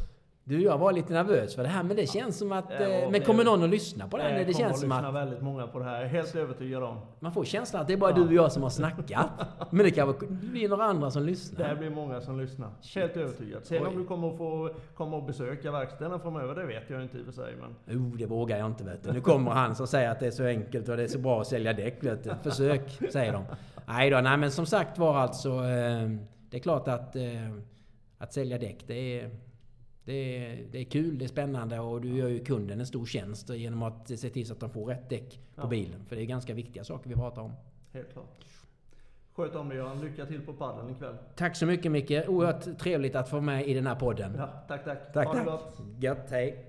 Du, jag var lite nervös för det här men det känns som att... Ja, eh, men det- kommer någon att lyssna på det? här? Det Det känns att som lyssna att väldigt många på det här. Jag är helt övertygad om. man får känslan att det är bara du och jag som har snackat. Men det kanske blir några andra som Det lyssnar. blir många som lyssnar. Helt övertygad. Sen om du kommer att få komma och besöka verkstäderna framöver, det vet jag inte i och för sig. Men Oh, det vågar jag inte vet du. Nu kommer han som säger att det är så enkelt och det är så bra att sälja däck vet du. Försök, säger de. Nej då, nej men som sagt var alltså... Eh, det är klart att... Eh, att sälja däck, det är... Det är, det är kul, det är spännande och du gör ju kunden en stor tjänst genom att se till så att de får rätt däck på Ja. bilen. För det är ganska viktiga saker vi pratar om. helt klart. Sköt om dig Göran. Lycka till på paddeln ikväll. Tack så mycket Micke. Oerhört trevligt att få vara med i den här podden. Ja, tack, tack. Tack, ha det tack. gott. Gött, hej.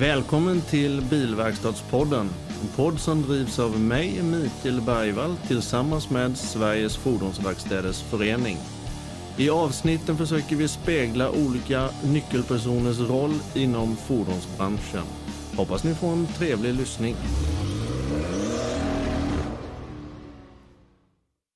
Välkommen till Bilverkstadspodden. En podd som drivs av mig, Mikael Bergvall, tillsammans med Sveriges Fordonsverkstäders Förening. I avsnitten försöker vi spegla olika nyckelpersoners roll inom fordonsbranschen. Hoppas ni får en trevlig lyssning.